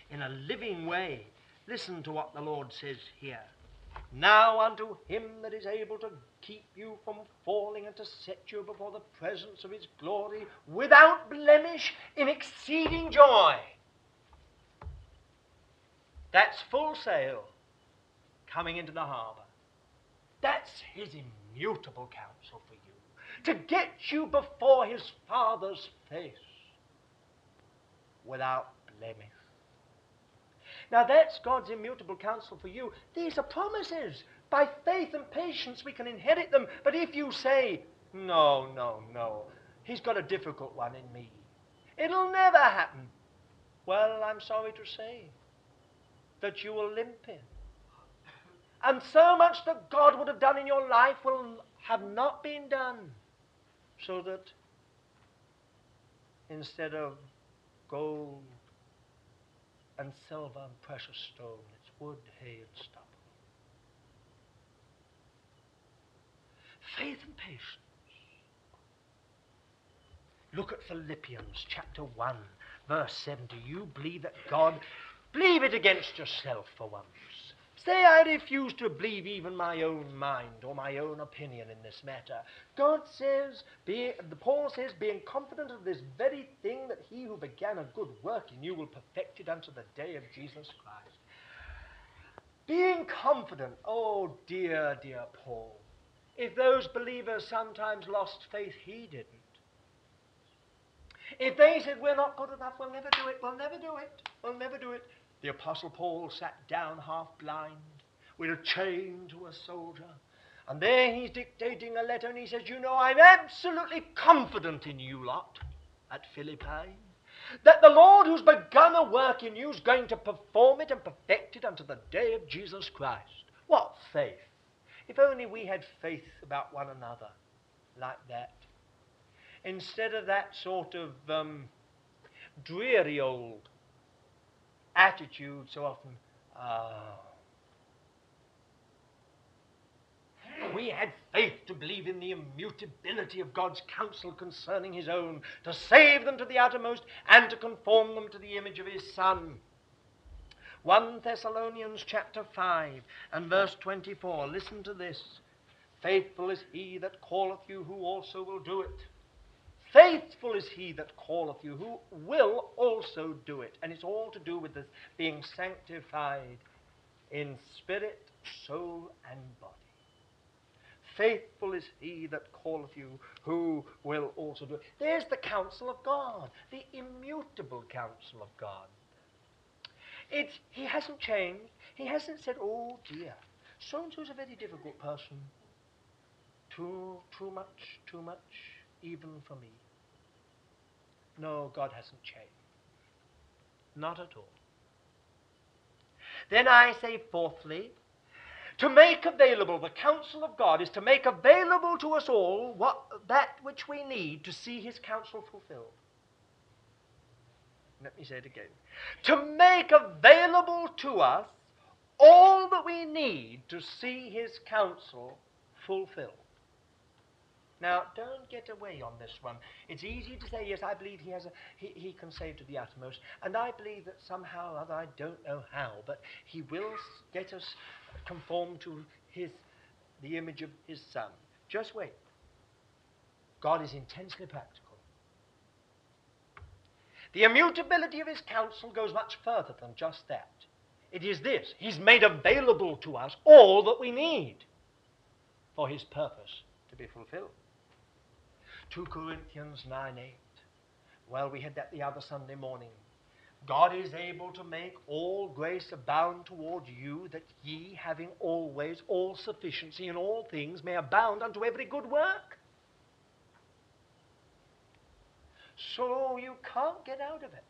in a living way. Listen to what the Lord says here. Now unto him that is able to keep you from falling and to set you before the presence of his glory without blemish in exceeding joy. That's full sail coming into the harbour. That's his immutable counsel for you. To get you before his Father's face without blemish. Now that's God's immutable counsel for you. These are promises. By faith and patience we can inherit them. But if you say, no, no, no, he's got a difficult one in me, it'll never happen. Well, I'm sorry to say that you will limp in. And so much that God would have done in your life will have not been done. So that instead of gold and silver and precious stone, it's wood, hay, and stubble. Faith and patience. Look at Philippians chapter 1, verse 7. Do you believe that God Believe it against yourself for once. Say, I refuse to believe even my own mind or my own opinion in this matter. God says, be, Paul says, being confident of this very thing, that he who began a good work in you will perfect it unto the day of Jesus Christ. Being confident, oh dear, dear Paul. If those believers sometimes lost faith, he didn't. If they said, we're not good enough, we'll never do it, we'll never do it, we'll never do it, the Apostle Paul sat down half blind with a chain to a soldier. And there he's dictating a letter and he says, You know, I'm absolutely confident in you lot at Philippi that the Lord who's begun a work in you is going to perform it and perfect it unto the day of Jesus Christ. What faith! If only we had faith about one another like that. Instead of that sort of um, dreary old attitude so often. Uh, we had faith to believe in the immutability of God's counsel concerning His own, to save them to the uttermost, and to conform them to the image of His Son. 1 Thessalonians chapter 5 and verse 24. Listen to this. Faithful is he that calleth you, who also will do it. Faithful is he that calleth you, who will also do it. And it's all to do with this being sanctified in spirit, soul, and body. Faithful is he that calleth you, who will also do it. There's the counsel of God, the immutable counsel of God. It's, he hasn't changed. He hasn't said, oh dear, so and so's a very difficult person. Too, too much, too much even for me. No, God hasn't changed. Not at all. Then I say, fourthly, to make available the counsel of God is to make available to us all what, that which we need to see his counsel fulfilled. Let me say it again. To make available to us all that we need to see his counsel fulfilled. Now, don't get away on this one. It's easy to say, yes, I believe he, has a, he, he can save to the uttermost, and I believe that somehow or other, I don't know how, but he will get us conformed to his, the image of his Son. Just wait. God is intensely practical. The immutability of his counsel goes much further than just that. It is this He's made available to us all that we need for his purpose to be fulfilled. 2 Corinthians 9 8. Well, we had that the other Sunday morning. God is able to make all grace abound toward you, that ye, having always all sufficiency in all things, may abound unto every good work. So you can't get out of it.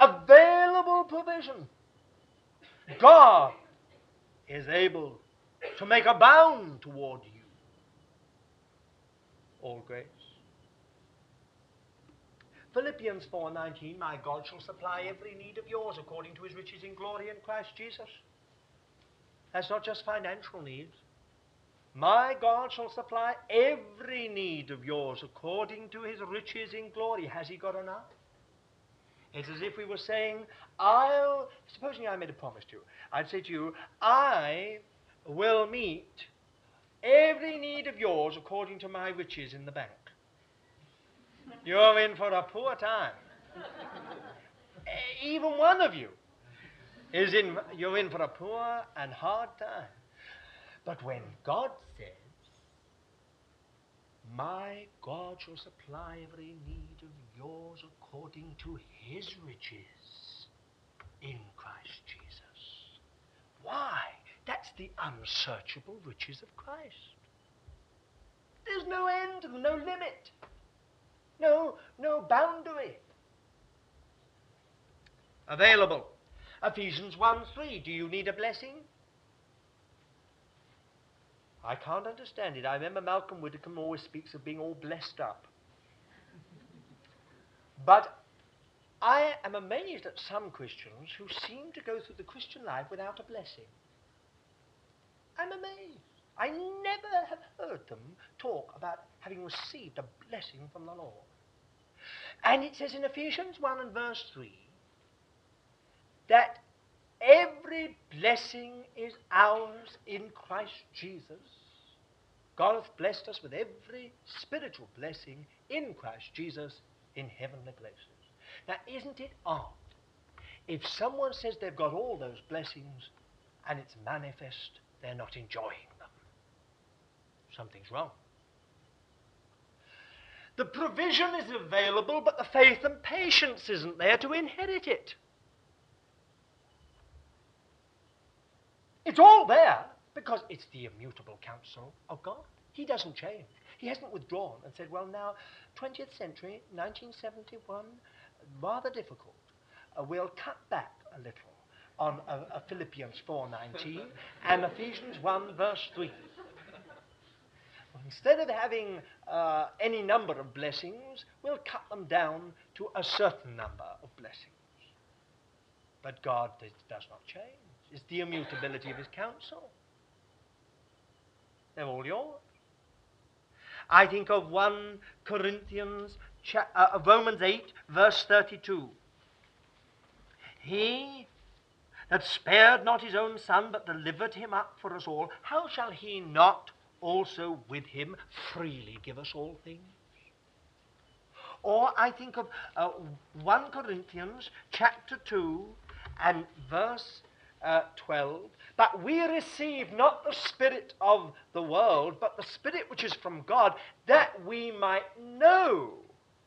Available provision. God is able to make abound toward you all grace. Philippians 4:19 My God shall supply every need of yours according to his riches in glory in Christ Jesus. That's not just financial needs. My God shall supply every need of yours according to his riches in glory. Has he got enough? It's as if we were saying, I'll, supposing I made a promise to you, I'd say to you, I will meet every need of yours according to my riches in the bank. You're in for a poor time. Eh, even one of you is in, you're in for a poor and hard time. But when God says, My God shall supply every need of yours according to his riches in Christ Jesus. Why? That's the unsearchable riches of Christ. There's no end, no limit, no, no boundary. Available. Ephesians 1 3. Do you need a blessing? I can't understand it. I remember Malcolm Widdecombe always speaks of being all blessed up. But I am amazed at some Christians who seem to go through the Christian life without a blessing. I'm amazed. I never have heard them talk about having received a blessing from the Lord. And it says in Ephesians 1 and verse 3 that every blessing is ours in Christ Jesus. God hath blessed us with every spiritual blessing in Christ Jesus in heavenly places. Now, isn't it odd if someone says they've got all those blessings and it's manifest they're not enjoying them. Something's wrong. The provision is available, but the faith and patience isn't there to inherit it. It's all there because it's the immutable counsel of God. He doesn't change. He hasn't withdrawn and said, well, now, 20th century, 1971, rather difficult. Uh, we'll cut back a little on uh, uh, Philippians 4.19 and Ephesians 1 verse 3. Instead of having uh, any number of blessings, we'll cut them down to a certain number of blessings. But God does not change. It's the immutability of his counsel. They're all yours. I think of 1 Corinthians, cha- uh, Romans 8, verse 32. He that spared not his own son, but delivered him up for us all, how shall he not also with him freely give us all things? Or I think of uh, 1 Corinthians chapter 2 and verse uh, 12. But we receive not the spirit of the world, but the spirit which is from God, that we might know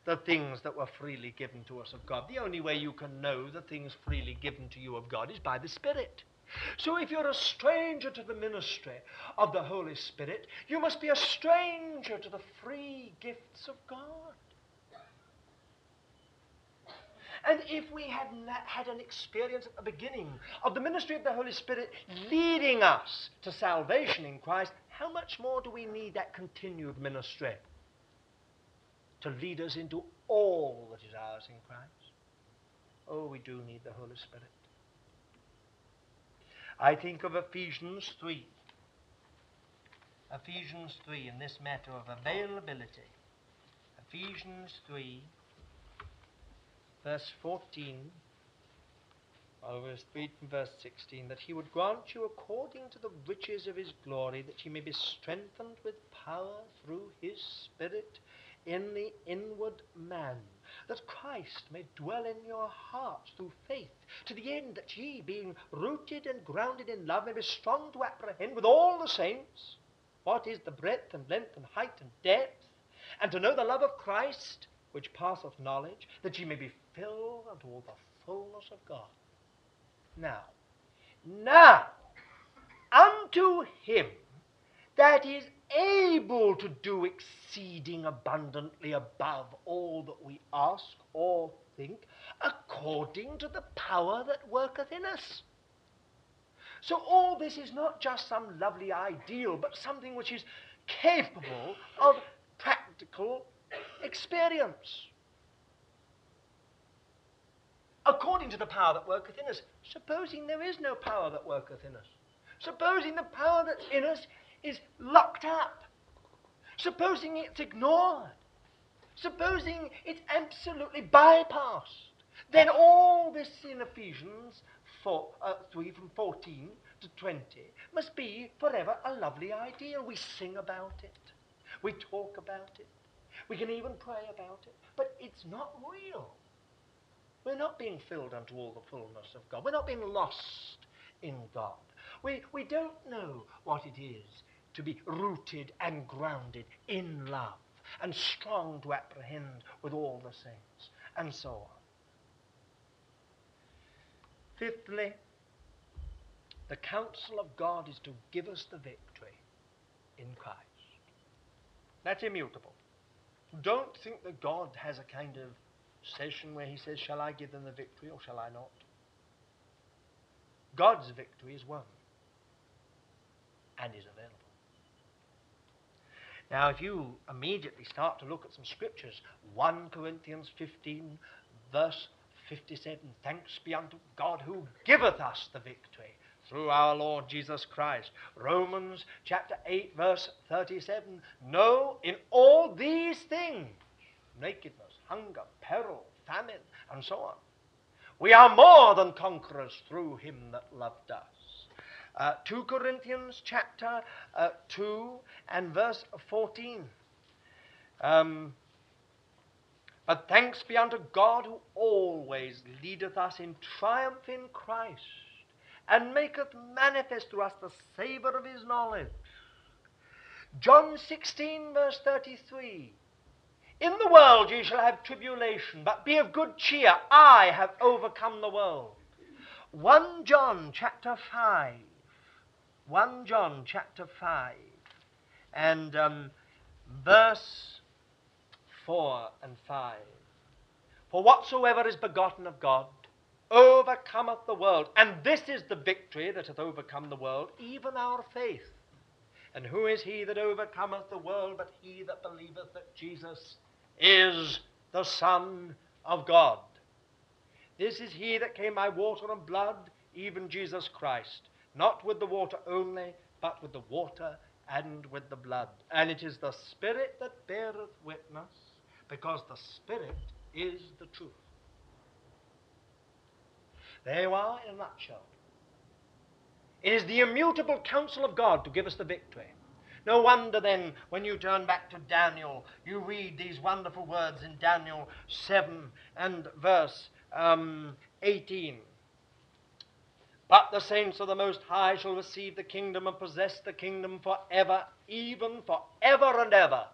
the things that were freely given to us of God. The only way you can know the things freely given to you of God is by the Spirit. So if you're a stranger to the ministry of the Holy Spirit, you must be a stranger to the free gifts of God. And if we had had an experience at the beginning of the ministry of the Holy Spirit leading us to salvation in Christ, how much more do we need that continued ministry to lead us into all that is ours in Christ? Oh, we do need the Holy Spirit. I think of Ephesians 3. Ephesians 3 in this matter of availability. Ephesians 3 verse 14, or verse 3 and verse 16, that he would grant you according to the riches of his glory, that ye may be strengthened with power through his Spirit in the inward man, that Christ may dwell in your hearts through faith, to the end that ye, being rooted and grounded in love, may be strong to apprehend with all the saints what is the breadth and length and height and depth, and to know the love of Christ, which passeth knowledge, that ye may be filled unto all the fullness of God. Now, now, unto him that is able to do exceeding abundantly above all that we ask or think, according to the power that worketh in us. So all this is not just some lovely ideal, but something which is capable of practical experience according to the power that worketh in us. Supposing there is no power that worketh in us. Supposing the power that's in us is locked up. Supposing it's ignored. Supposing it's absolutely bypassed. Then all this in Ephesians 4, uh, 3 from 14 to 20 must be forever a lovely ideal. We sing about it. We talk about it. We can even pray about it. But it's not real. We're not being filled unto all the fullness of God. We're not being lost in God. We, we don't know what it is to be rooted and grounded in love and strong to apprehend with all the saints, and so on. Fifthly, the counsel of God is to give us the victory in Christ. That's immutable. Don't think that God has a kind of session where he says, Shall I give them the victory or shall I not? God's victory is won and is available. Now, if you immediately start to look at some scriptures, 1 Corinthians 15, verse 57, Thanks be unto God who giveth us the victory through our Lord Jesus Christ. Romans chapter 8, verse 37, No, in all these things, nakedness, hunger, peril, famine, and so on. We are more than conquerors through him that loved us. Uh, 2 Corinthians chapter uh, 2 and verse 14. Um, but thanks be unto God who always leadeth us in triumph in Christ, and maketh manifest to us the savour of his knowledge. John 16, verse 33. In the world ye shall have tribulation, but be of good cheer. I have overcome the world. 1 John chapter 5. 1 John chapter 5. And um, verse 4 and 5. For whatsoever is begotten of God overcometh the world. And this is the victory that hath overcome the world, even our faith. And who is he that overcometh the world but he that believeth that Jesus is the Son of God. This is he that came by water and blood, even Jesus Christ, not with the water only, but with the water and with the blood. And it is the Spirit that beareth witness, because the Spirit is the truth. There you are in a nutshell. It is the immutable counsel of God to give us the victory. No wonder then, when you turn back to Daniel, you read these wonderful words in Daniel 7 and verse um, 18. But the saints of the Most High shall receive the kingdom and possess the kingdom forever, even forever and ever.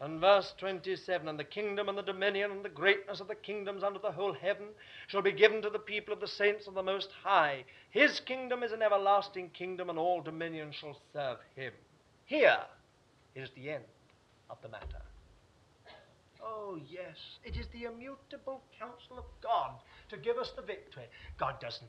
And verse 27 And the kingdom and the dominion and the greatness of the kingdoms under the whole heaven shall be given to the people of the saints of the Most High. His kingdom is an everlasting kingdom, and all dominion shall serve him. Here is the end of the matter. Oh, yes, it is the immutable counsel of God to give us the victory. God doesn't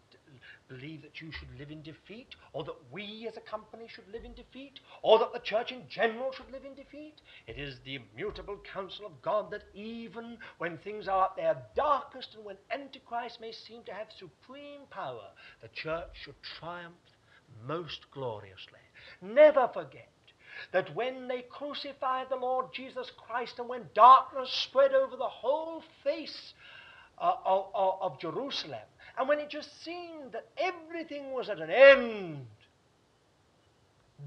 believe that you should live in defeat, or that we as a company should live in defeat, or that the church in general should live in defeat. It is the immutable counsel of God that even when things are at their darkest and when Antichrist may seem to have supreme power, the church should triumph most gloriously. Never forget that when they crucified the Lord Jesus Christ and when darkness spread over the whole face uh, of, of, of Jerusalem, and when it just seemed that everything was at an end,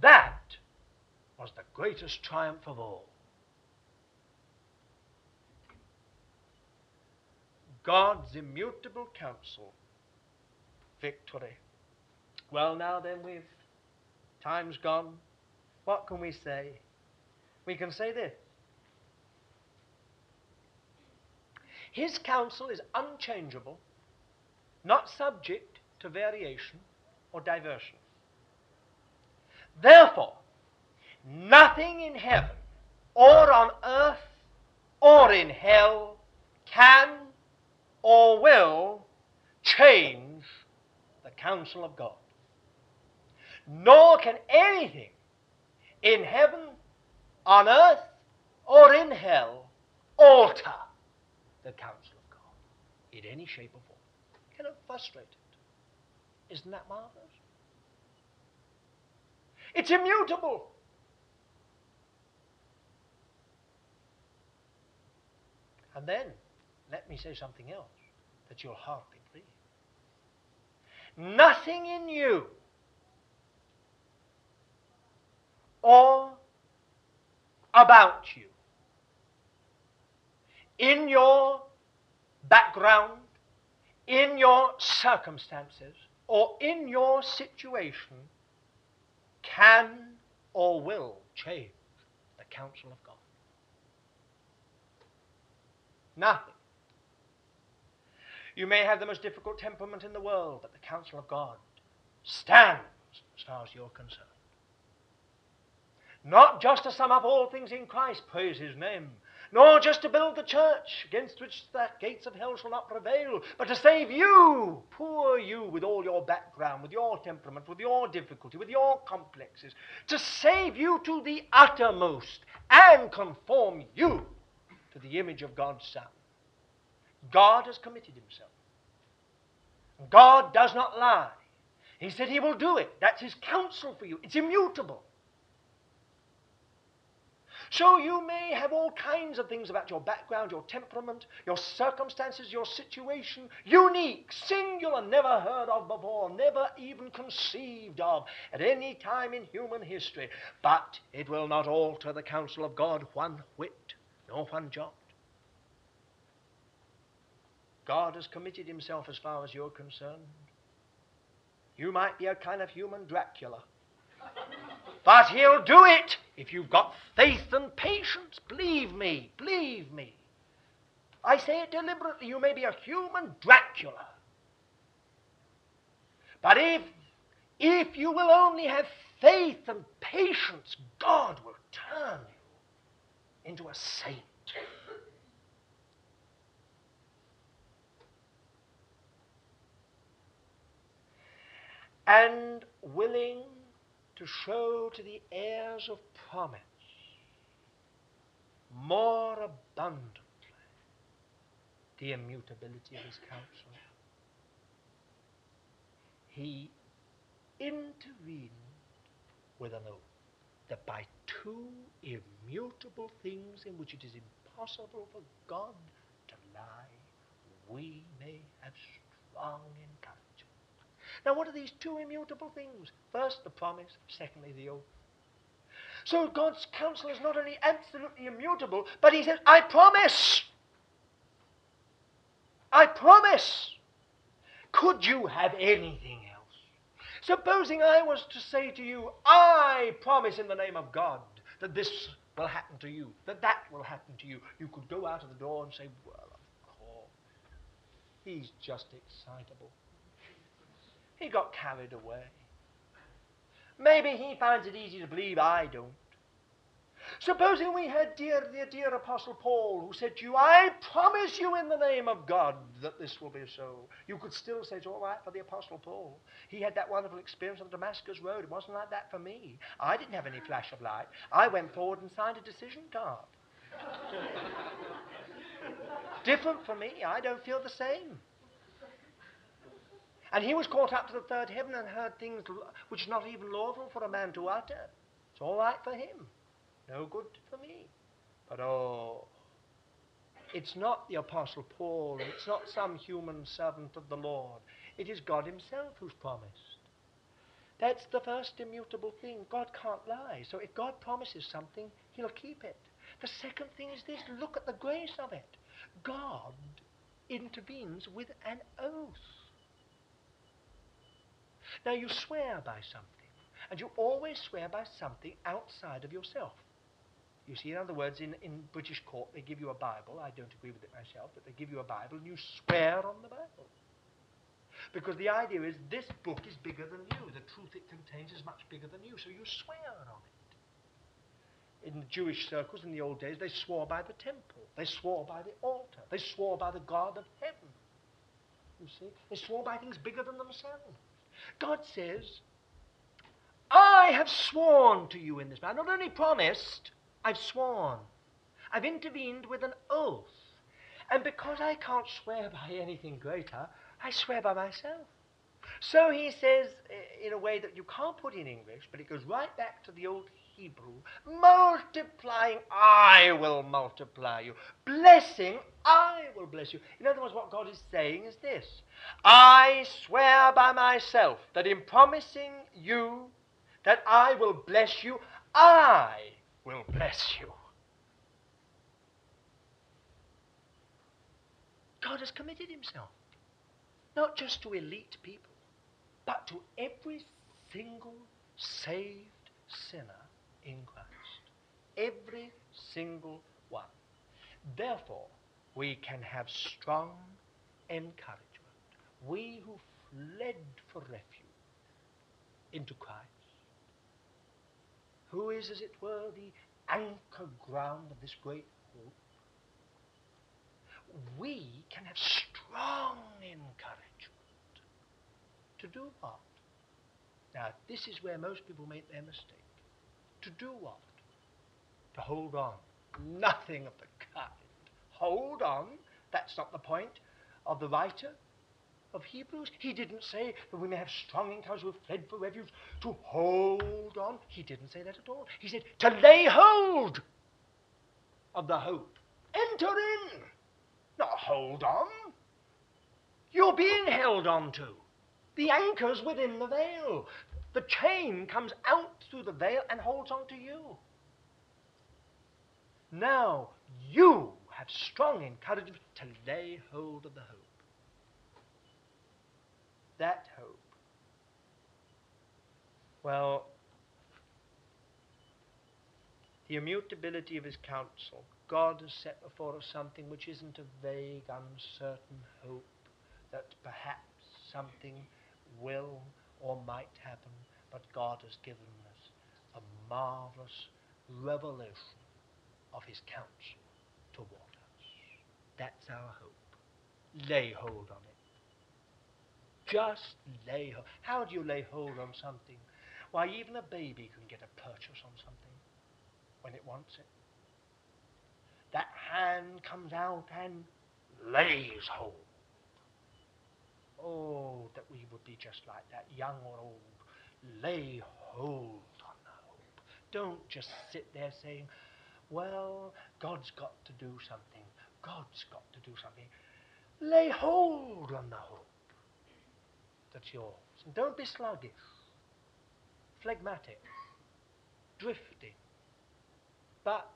that was the greatest triumph of all. God's immutable counsel, victory. Well, now then, we've time's gone. What can we say? We can say this. His counsel is unchangeable, not subject to variation or diversion. Therefore, nothing in heaven or on earth or in hell can or will change the counsel of God. Nor can anything in heaven, on earth, or in hell alter the counsel of God in any shape or form. Cannot frustrate it. Isn't that marvelous? It's immutable. And then, let me say something else that you'll hardly believe. Nothing in you or about you in your background, in your circumstances, or in your situation can or will change the counsel of God. Nothing. You may have the most difficult temperament in the world, but the counsel of God stands as far as you're concerned. Not just to sum up all things in Christ, praise his name, nor just to build the church against which the gates of hell shall not prevail, but to save you, poor you, with all your background, with your temperament, with your difficulty, with your complexes, to save you to the uttermost and conform you to the image of God's Son. God has committed himself. God does not lie. He said he will do it. That's his counsel for you. It's immutable. So you may have all kinds of things about your background, your temperament, your circumstances, your situation, unique, singular, never heard of before, never even conceived of at any time in human history. But it will not alter the counsel of God one whit, nor one jot. God has committed himself as far as you're concerned. You might be a kind of human Dracula. But he'll do it if you've got faith and patience. Believe me, believe me. I say it deliberately. You may be a human Dracula. But if, if you will only have faith and patience, God will turn you into a saint. And willing to show to the heirs of promise more abundantly the immutability of his counsel. He intervened with an oath that by two immutable things in which it is impossible for God to lie, we may have strong encouragement. Now, what are these two immutable things? First, the promise. Secondly, the oath. So God's counsel is not only absolutely immutable, but He says, I promise. I promise. Could you have anything else? Supposing I was to say to you, I promise in the name of God that this will happen to you, that that will happen to you. You could go out of the door and say, well, of course, he's just excitable. He got carried away. Maybe he finds it easy to believe I don't. Supposing we had dear, dear, dear Apostle Paul who said to you, I promise you in the name of God that this will be so. You could still say it's all right for the Apostle Paul. He had that wonderful experience on the Damascus Road. It wasn't like that for me. I didn't have any flash of light. I went forward and signed a decision card. [laughs] Different for me. I don't feel the same. And he was caught up to the third heaven and heard things which are not even lawful for a man to utter. It's all right for him. No good for me. But oh, it's not the Apostle Paul, it's not some human servant of the Lord. It is God Himself who's promised. That's the first immutable thing. God can't lie. So if God promises something, He'll keep it. The second thing is this look at the grace of it. God intervenes with an oath. Now you swear by something, and you always swear by something outside of yourself. You see, in other words, in, in British court, they give you a Bible. I don't agree with it myself, but they give you a Bible and you swear on the Bible. Because the idea is this book is bigger than you. The truth it contains is much bigger than you, so you swear on it. In the Jewish circles in the old days, they swore by the temple. They swore by the altar. They swore by the God of heaven. You see? They swore by things bigger than themselves. God says, I have sworn to you in this matter. Not only promised, I've sworn. I've intervened with an oath. And because I can't swear by anything greater, I swear by myself. So he says, eh, in a way that you can't put in English, but it goes right back to the old Hebrew multiplying, I will multiply you. Blessing, I will bless you. In other words, what God is saying is this I swear by myself that in promising you that I will bless you, I will bless you. God has committed himself, not just to elite people, but to every single saved sinner in Christ. Every single one. Therefore, we can have strong encouragement. We who fled for refuge into Christ who is, as it were, the anchor ground of this great hope, we can have strong encouragement to do what? Now, this is where most people make their mistake. To do what? To hold on. Nothing of the kind. Hold on. That's not the point of the writer of Hebrews. He didn't say that we may have strong encouragement who have fled for refuge to hold on. He didn't say that at all. He said to lay hold of the hope. Enter in. Not hold on. You're being held on to. The anchor's within the veil. The chain comes out through the veil and holds on to you. Now you have strong encouragement to lay hold of the hope that hope? Well, the immutability of his counsel. God has set before us something which isn't a vague, uncertain hope that perhaps something will or might happen, but God has given us a marvelous revelation of his counsel toward us. That's our hope. Lay hold on it. Just lay hold. How do you lay hold on something? Why, even a baby can get a purchase on something when it wants it. That hand comes out and lays hold. Oh, that we would be just like that, young or old. Lay hold on the hope. Don't just sit there saying, well, God's got to do something. God's got to do something. Lay hold on the hope that's yours. And don't be sluggish, phlegmatic, drifting, but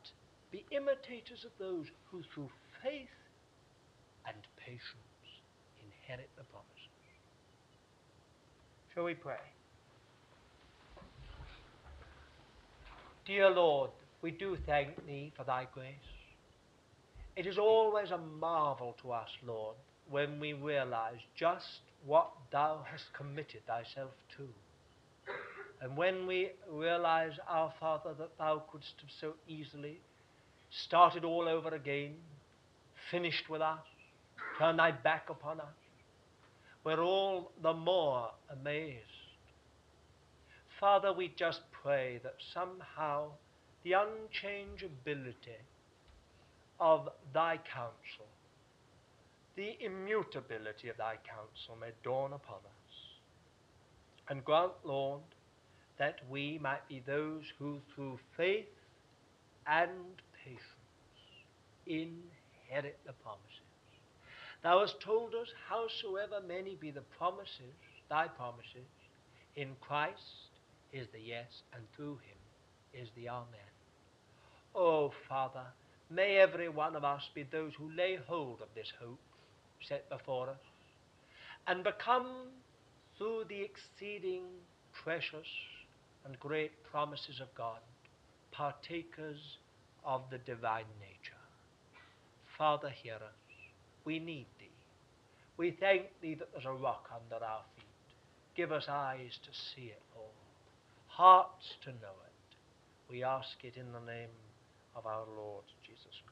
be imitators of those who through faith and patience inherit the promises. Shall we pray? Dear Lord, we do thank thee for thy grace. It is always a marvel to us, Lord, when we realize just what thou hast committed thyself to. And when we realize, our Father, that thou couldst have so easily started all over again, finished with us, turned thy back upon us, we're all the more amazed. Father, we just pray that somehow the unchangeability of thy counsel, the immutability of thy counsel may dawn upon us. And grant, Lord, that we might be those who through faith and patience inherit the promises. Thou hast told us, howsoever many be the promises, thy promises, in Christ is the yes, and through him is the Amen. Oh, Father, may every one of us be those who lay hold of this hope set before us and become, through the exceeding precious and great promises of God, partakers of the divine nature. Father, hear us. We need. We thank thee that there's a rock under our feet. Give us eyes to see it, Lord, hearts to know it. We ask it in the name of our Lord Jesus Christ.